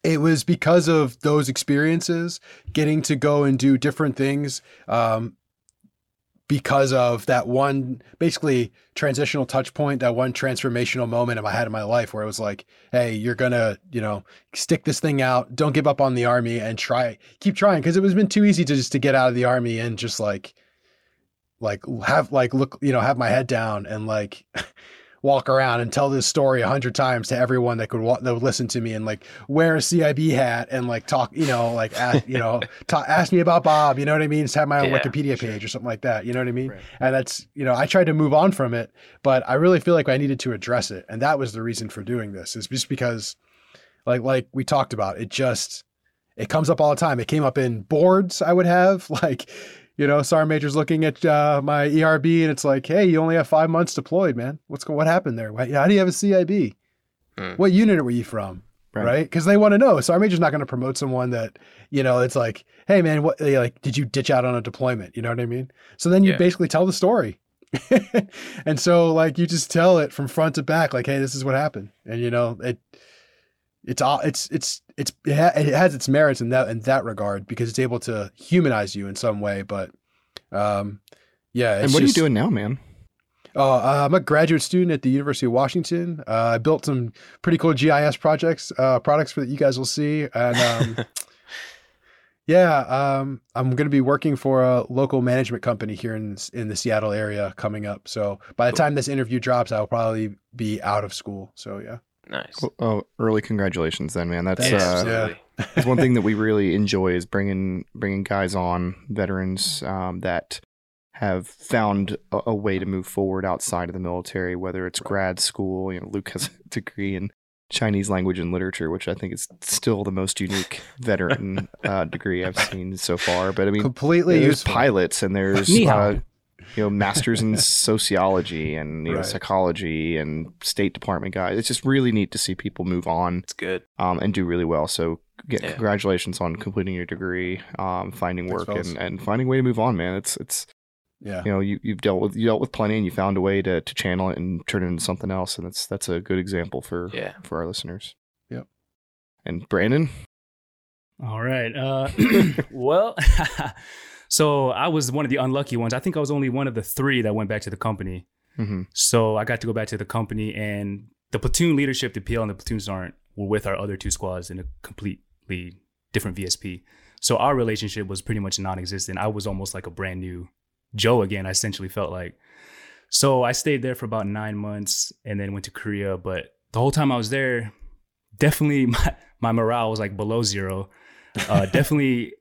it was because of those experiences getting to go and do different things um, because of that one basically transitional touch point that one transformational moment I had in my life where it was like hey you're gonna you know stick this thing out. Don't give up on the army and try keep trying. Because it was been too easy to just to get out of the army and just like like have like look you know have my head down and like walk around and tell this story a hundred times to everyone that could wa- that would listen to me and like wear a CIB hat and like talk you know like ask, you know ta- ask me about Bob you know what I mean just have my own Yeah, Wikipedia page or something like that you know what I mean Right. and that's you know I tried to move on from it but I really feel like I needed to address it and that was the reason for doing this is just because like like we talked about it just it comes up all the time. It came up in boards I would have, like, you know, sergeant major's looking at uh, my ERB and it's like, hey, you only have five months deployed, man. What's going? What happened there? Why- How do you have a CIB? Hmm. What unit were you from? Right. Right? Because they want to know. Sergeant major's not going to promote someone that, you know, it's like, hey, man, what? Like, did you ditch out on a deployment? You know what I mean? So then you Yeah. basically tell the story. and so like you just tell it from front to back like hey this is what happened and you know it it's all it's it's it's it, ha- it has its merits in that in that regard because it's able to humanize you in some way but um yeah and what just- are you doing now, man? Oh, uh, I'm a graduate student at the University of Washington. Uh, I built some pretty cool GIS projects, uh, products for that you guys will see. And um, yeah, um, I'm going to be working for a local management company here in in the Seattle area coming up. So by the time this interview drops, I'll probably be out of school. So yeah, Nice. Well, Oh, early congratulations, then, man. That's Thanks. yeah, uh, absolutely. it's one thing that we really enjoy is bringing bringing guys on veterans um, that have found a, a way to move forward outside of the military, whether it's grad school. You know, Luke has a degree in Chinese language and literature, which I think is still the most unique veteran uh, degree I've seen so far. But I mean, completely there's useful. pilots and there's uh, you know masters in sociology and you know psychology and State Department guys. It's just really neat to see people move on It's good. um, and do really well. So, get, Yeah. congratulations on completing your degree, um, finding work, fellas. and, and finding a way to move on, man. It's it's Yeah, you know you you've dealt with you dealt with plenty, and you found a way to, to channel it and turn it into something else, and that's that's a good example for Yeah. for our listeners. Yep. And Brandon, All right. Uh, well, so I was one of the unlucky ones. I think I was only one of the three that went back to the company. mm-hmm. So I got to go back to the company, and the platoon leadership, the PL and the platoon sergeant, were with our other two squads in a completely different VSP. So our relationship was pretty much non-existent. I was almost like a brand new Joe again. I essentially felt like. So I stayed there for about nine months, and then went to Korea. But the whole time I was there, definitely my, my morale was like below zero. Uh, definitely,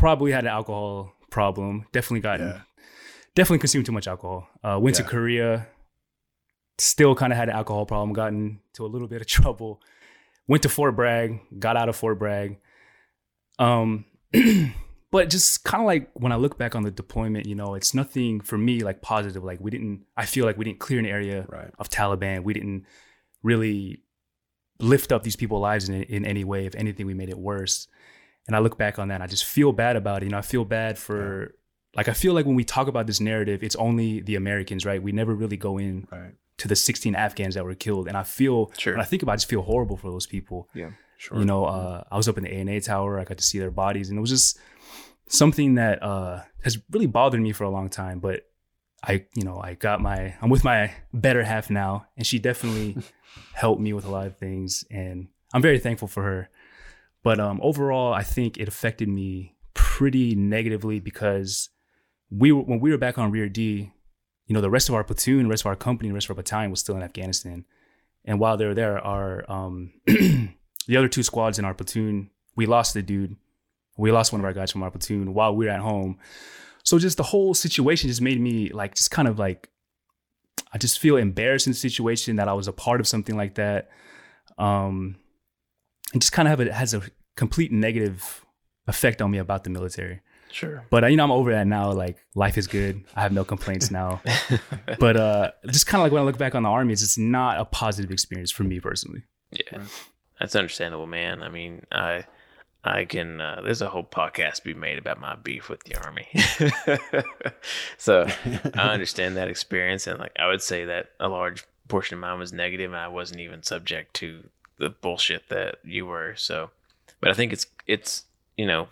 probably had an alcohol problem. Definitely got Yeah. definitely consumed too much alcohol. Uh, went Yeah. to Korea, still kind of had an alcohol problem. Got into a little bit of trouble. Went to Fort Bragg, got out of Fort Bragg. Um, but just kind of like when I look back on the deployment, you know, it's nothing for me like positive. Like we didn't. I feel like we didn't clear an area right. of Taliban. We didn't really lift up these people's lives in, in any way. If anything, we made it worse. And I look back on that, and I just feel bad about it. You know, I feel bad for, like, I feel like when we talk about this narrative, it's only the Americans, right? We never really go in Right. to the 16 Afghans that were killed. And I feel, Sure. when I think about it, I just feel horrible for those people. Yeah. Sure. You know, uh, I was up in the ANA tower. I got to see their bodies, and it was just something that uh, has really bothered me for a long time. But I, you know, I got my, I'm with my better half now, and she definitely helped me with a lot of things, and I'm very thankful for her. But um, overall, I think it affected me pretty negatively because we were, when we were back on Rear D, you know, the rest of our platoon, the rest of our company, the rest of our battalion was still in Afghanistan. And while they were there, our um, the other two squads in our platoon, we lost the dude. We lost one of our guys from our platoon while we were at home. So just the whole situation just made me like just kind of like I just feel embarrassed in the situation that I was a part of something like that. Um and just kind of have it has a complete negative effect on me about the military. Sure. But uh, you know, I'm over that now. Like life is good. I have no complaints now. but uh, just kind of like when I look back on the army, it's just not a positive experience for me personally. Yeah, that's understandable, man. I mean, I I can. Uh, there's a whole podcast to be made about my beef with the army. so I understand that experience, and like I would say that a large portion of mine was negative, and I wasn't even subject to the bullshit that you were. So, but I think it's it's you know,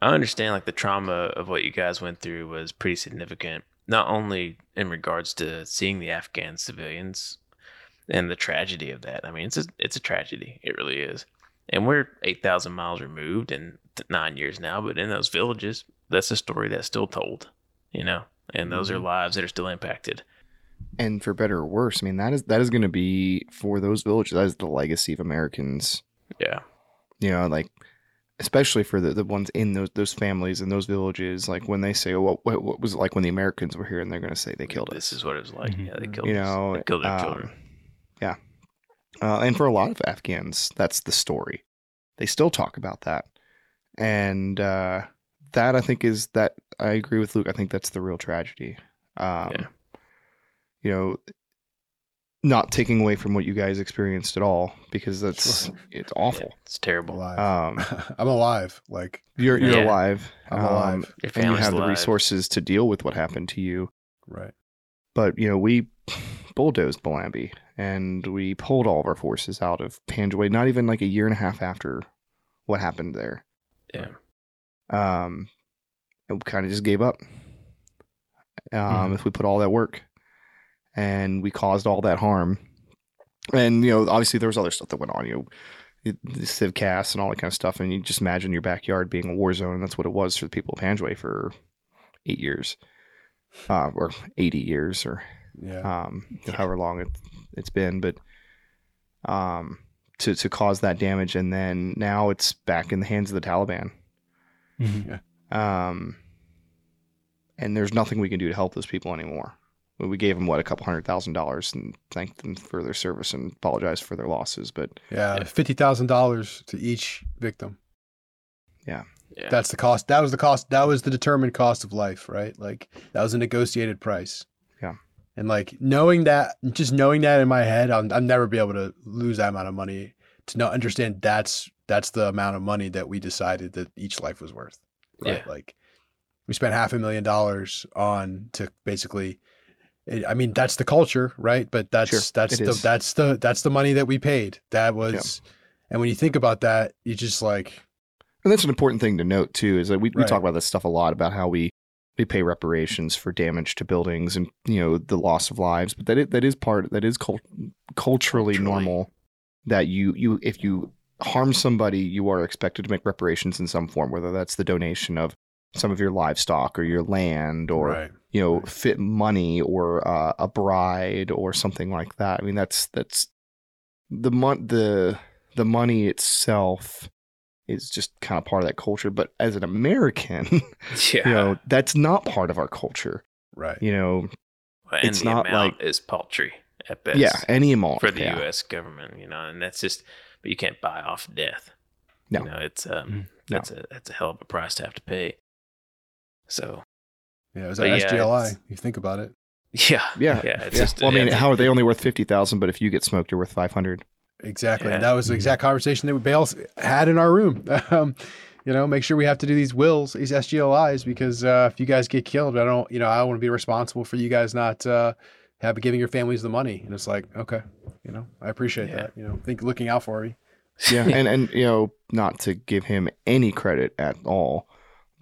I understand like the trauma of what you guys went through was pretty significant, not only in regards to seeing the Afghan civilians and the tragedy of that. I mean, it's a, it's a tragedy. It really is. And we're 8,000 miles removed and nine years now, but in those villages, that's a story that's still told, you know, and those are mm-hmm. lives that are still impacted. And for better or worse, I mean that is that is going to be for those villages. That is the legacy of Americans. Yeah. You know, like especially for the, the ones in those those families and those villages. Like when they say, "Oh, what, what, what was it like when the Americans were here?" and they're going to say they killed This us. This is what it was like. Mhm. Yeah, they killed you us. know, They killed their um, children. Uh, and for a lot of Afghans, that's the story. they still talk about that, and uh, that I think is that I agree with Luke. I think that's the real tragedy. Um, Yeah. You know, not taking away from what you guys experienced at all because that's Sure. it's awful. It's terrible. alive. Um, I'm alive. Like you're you're Yeah. alive. I'm um, alive. Your and you family's have the resources to deal with what happened to you. right. But you know, we bulldozed Balambi and we pulled all of our forces out of Panjwai. Not even like a year and a half after what happened there. Yeah. Um, and we kind of just gave up. Um, Mhm. if we put all that work, and we caused all that harm, and you know, obviously there was other stuff that went on. You know, it- the civ cast and all that kind of stuff, and you just imagine your backyard being a war zone, and that's what it was for the people of Panjwai for eight years, uh, or eighty years, or Yeah. um, however long it, it's been, but um, to to cause that damage, and then now it's back in the hands of the Taliban. Mhm. Um, and there's nothing we can do to help those people anymore. We- We gave them what a couple hundred thousand dollars and thanked them for their service and apologized for their losses, but yeah. Yeah. Fifty thousand dollars to each victim. Yeah. That's the cost. That was the cost. That was the determined cost of life, right? Like that was a negotiated price. Yeah. And like knowing that, just knowing that in my head, I'll, I'll never be able to lose that amount of money. To not understand that's that's the amount of money that we decided that each life was worth. Right? Yeah. Like we spent half a million dollars on to basically. I mean, that's the culture, right? But that's Sure, that's the is. that's the that's the money that we paid. That was, and when you think about that, you just like and that's an important thing to note too. Is that we, we talk about this stuff a lot about how we we pay reparations for damage to buildings and you know the loss of lives, but that is, that is part that is cult- culturally, Culturally. normal that you you if you harm somebody, you are expected to make reparations in some form, whether that's the donation of some of your livestock or your land or right. you know Right. fit money or uh, a bride or something like that. I mean that's that's the mon- the the money itself is just kind of part of that culture. But as an American, Yeah. you know that's not part of our culture. Right. You know, and it's the not like- is paltry at best. yeah, any amount For the yeah. U.S. government, you know, and that's just, but you can't buy off death. No. You know, it's um, Mm. No. that's a that's a hell of a price to have to pay. So Yeah, it was But at yeah, SGLI. You think about it. yeah, Yeah, yeah. It's Yeah. just, well, I mean, it's- how are they only worth fifty thousand? But if you get smoked, you're worth five hundred. Exactly. Yeah. That was the Mhm. exact conversation that Bale had in our room. Um, you know, make sure we have to do these wills, these SGLIs, because uh, if you guys get killed, I don't, you know, I don't want to be responsible for you guys not uh, have giving your families the money. And it's like, okay, you know, I appreciate Yeah. that. You know, think looking out for you. Yeah, and and you know, not to give him any credit at all,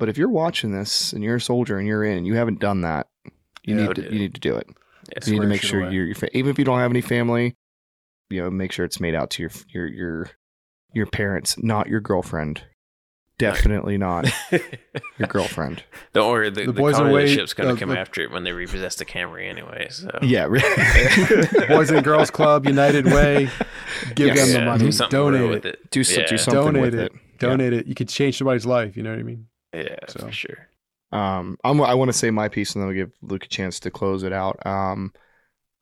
but if you're watching this and you're a soldier and you're in and you haven't done that, you Yeah, need to do you it. need to do it. Yeah. You need to make sure away. your your fa- even if you don't have any family, you know, make sure it's made out to your your your your parents, not your girlfriend. Definitely not your girlfriend. Don't worry, the, The the, boys boys away- ship's going uh, to come the- after it when they repossess the Camry anyway. So Yeah, really. Boys and Girls Club, United Way, give Yes. them the money. do something Donate with it. it. do, Yeah. do something Donate with it. it. Donate it. You could change somebody's life. You know what I mean? Yeah, So. for sure. Um, I'm, I want to say my piece, and then we'll give Luke a chance to close it out. Um,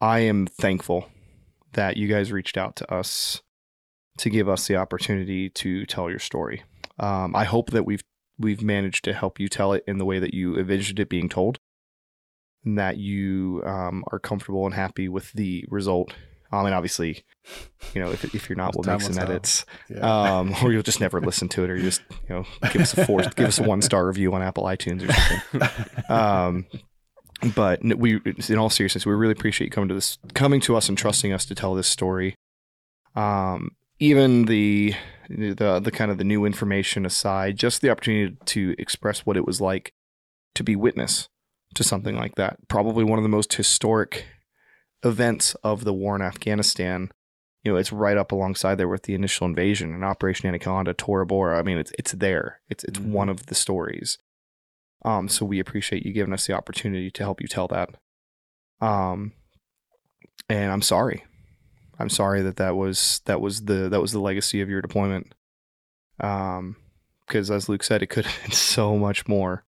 I am thankful that you guys reached out to us to give us the opportunity to tell your story. Um, I hope that we've we've managed to help you tell it in the way that you envisioned it being told, and that you um, are comfortable and happy with the result. I mean, obviously, you know, if if you're not, we'll make some edits Yeah. um, or you'll just never listen to it, or you just you know give us a four, give us a one star review on Apple iTunes or something. Um, but we, in all seriousness, we really appreciate you coming to this, coming to us, and trusting us to tell this story. Um, even the the the kind of the new information aside, just the opportunity to express what it was like to be witness to something like that. Probably one of the most historic events of the war in Afghanistan you know, it's right up alongside there with the initial invasion and Operation Anaconda, Tora Bora. I mean, it's it's there. It's it's Mhm. one of the stories. Um, so we appreciate you giving us the opportunity to help you tell that. Um, and I'm sorry, I'm sorry that that was that was the that was the legacy of your deployment. Um, because as Luke said, it could have been so much more.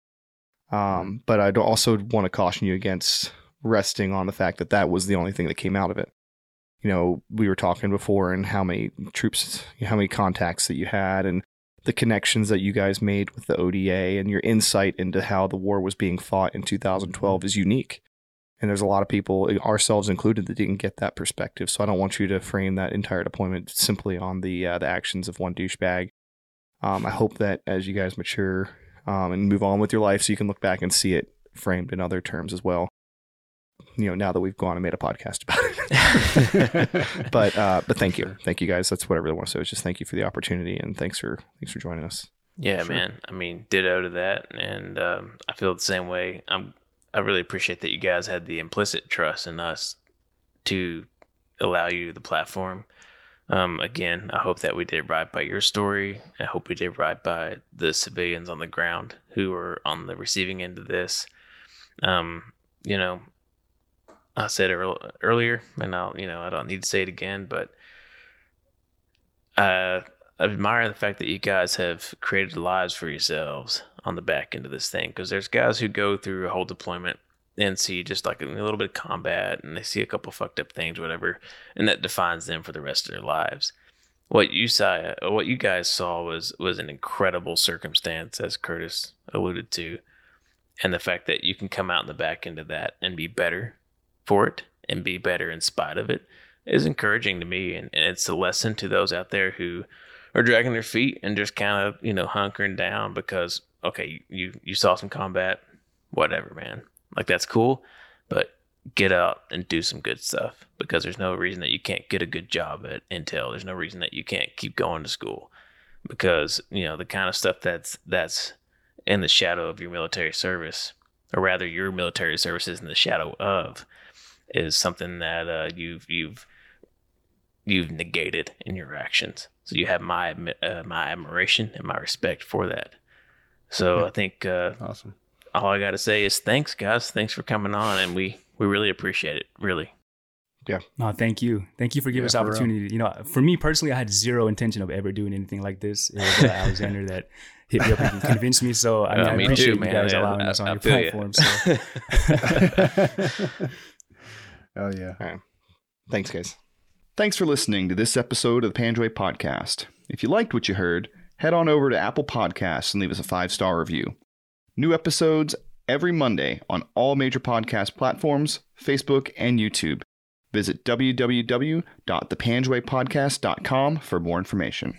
Um, but I also want to caution you against resting on the fact that that was the only thing that came out of it you know, we were talking before and how many troops, how many contacts that you had and the connections that you guys made with the ODA and your insight into how the war was being fought in 2012 is unique. And there's a lot of people, ourselves included, that didn't get that perspective. So I don't want you to frame that entire deployment simply on the uh, the actions of one douchebag. Um, I hope that as you guys mature um, and move on with your life, so you can look back and see it framed in other terms as well. You know, now that we've gone and made a podcast about it. but uh, but thank you, thank you guys. That's what I really want to say. Is just thank you for the opportunity and thanks for thanks for joining us. Yeah, sure. man. I mean, ditto to that, and um, I feel the same way. I'm I really appreciate that you guys had the implicit trust in us to allow you the platform. Um, again, I hope that we did right by your story. I hope we did right by the civilians on the ground who are on the receiving end of this. Um, you know, I said earlier, and I'll, you know, I don't need to say it again, but uh, I admire the fact that you guys have created lives for yourselves on the back end of this thing because there's guys who go through a whole deployment and see just like a little bit of combat and they see a couple fucked up things, whatever, and that defines them for the rest of their lives. What you saw, uh, what you guys saw was was an incredible circumstance, as Curtis alluded to, and the fact that you can come out in the back end of that and be better for it and be better in spite of it is encouraging to me, and, and it's a lesson to those out there who are dragging their feet and just kind of you know hunkering down because okay, you you saw some combat, whatever, man. Like that's cool, but get out and do some good stuff because there's no reason that you can't get a good job at Intel. There's no reason that you can't keep going to school because you know the kind of stuff that's that's in the shadow of your military service, or rather, your military service is in the shadow of, is something that uh, you've you've you've negated in your actions. So you have my uh, my admiration and my respect for that. So yeah. I think uh, awesome. All I got to say is thanks, guys. Thanks for coming on, and we we really appreciate it. Really. Yeah. No, thank you. Thank you for giving yeah, us opportunity. You know, for me personally, I had zero intention of ever doing anything like this. It was uh, Alexander that hit me up and convinced me. So I, mean, I appreciate too, you guys allowing I, us on I, your platform. You. So. oh yeah. All right. Thanks, guys. Thanks for listening to this episode of the Panjwai Podcast. If you liked what you heard head on over to Apple Podcasts and leave us a five star review. New episodes every Monday on all major podcast platforms, Facebook, and YouTube. Visit www.thepanjwaipodcast.com for more information.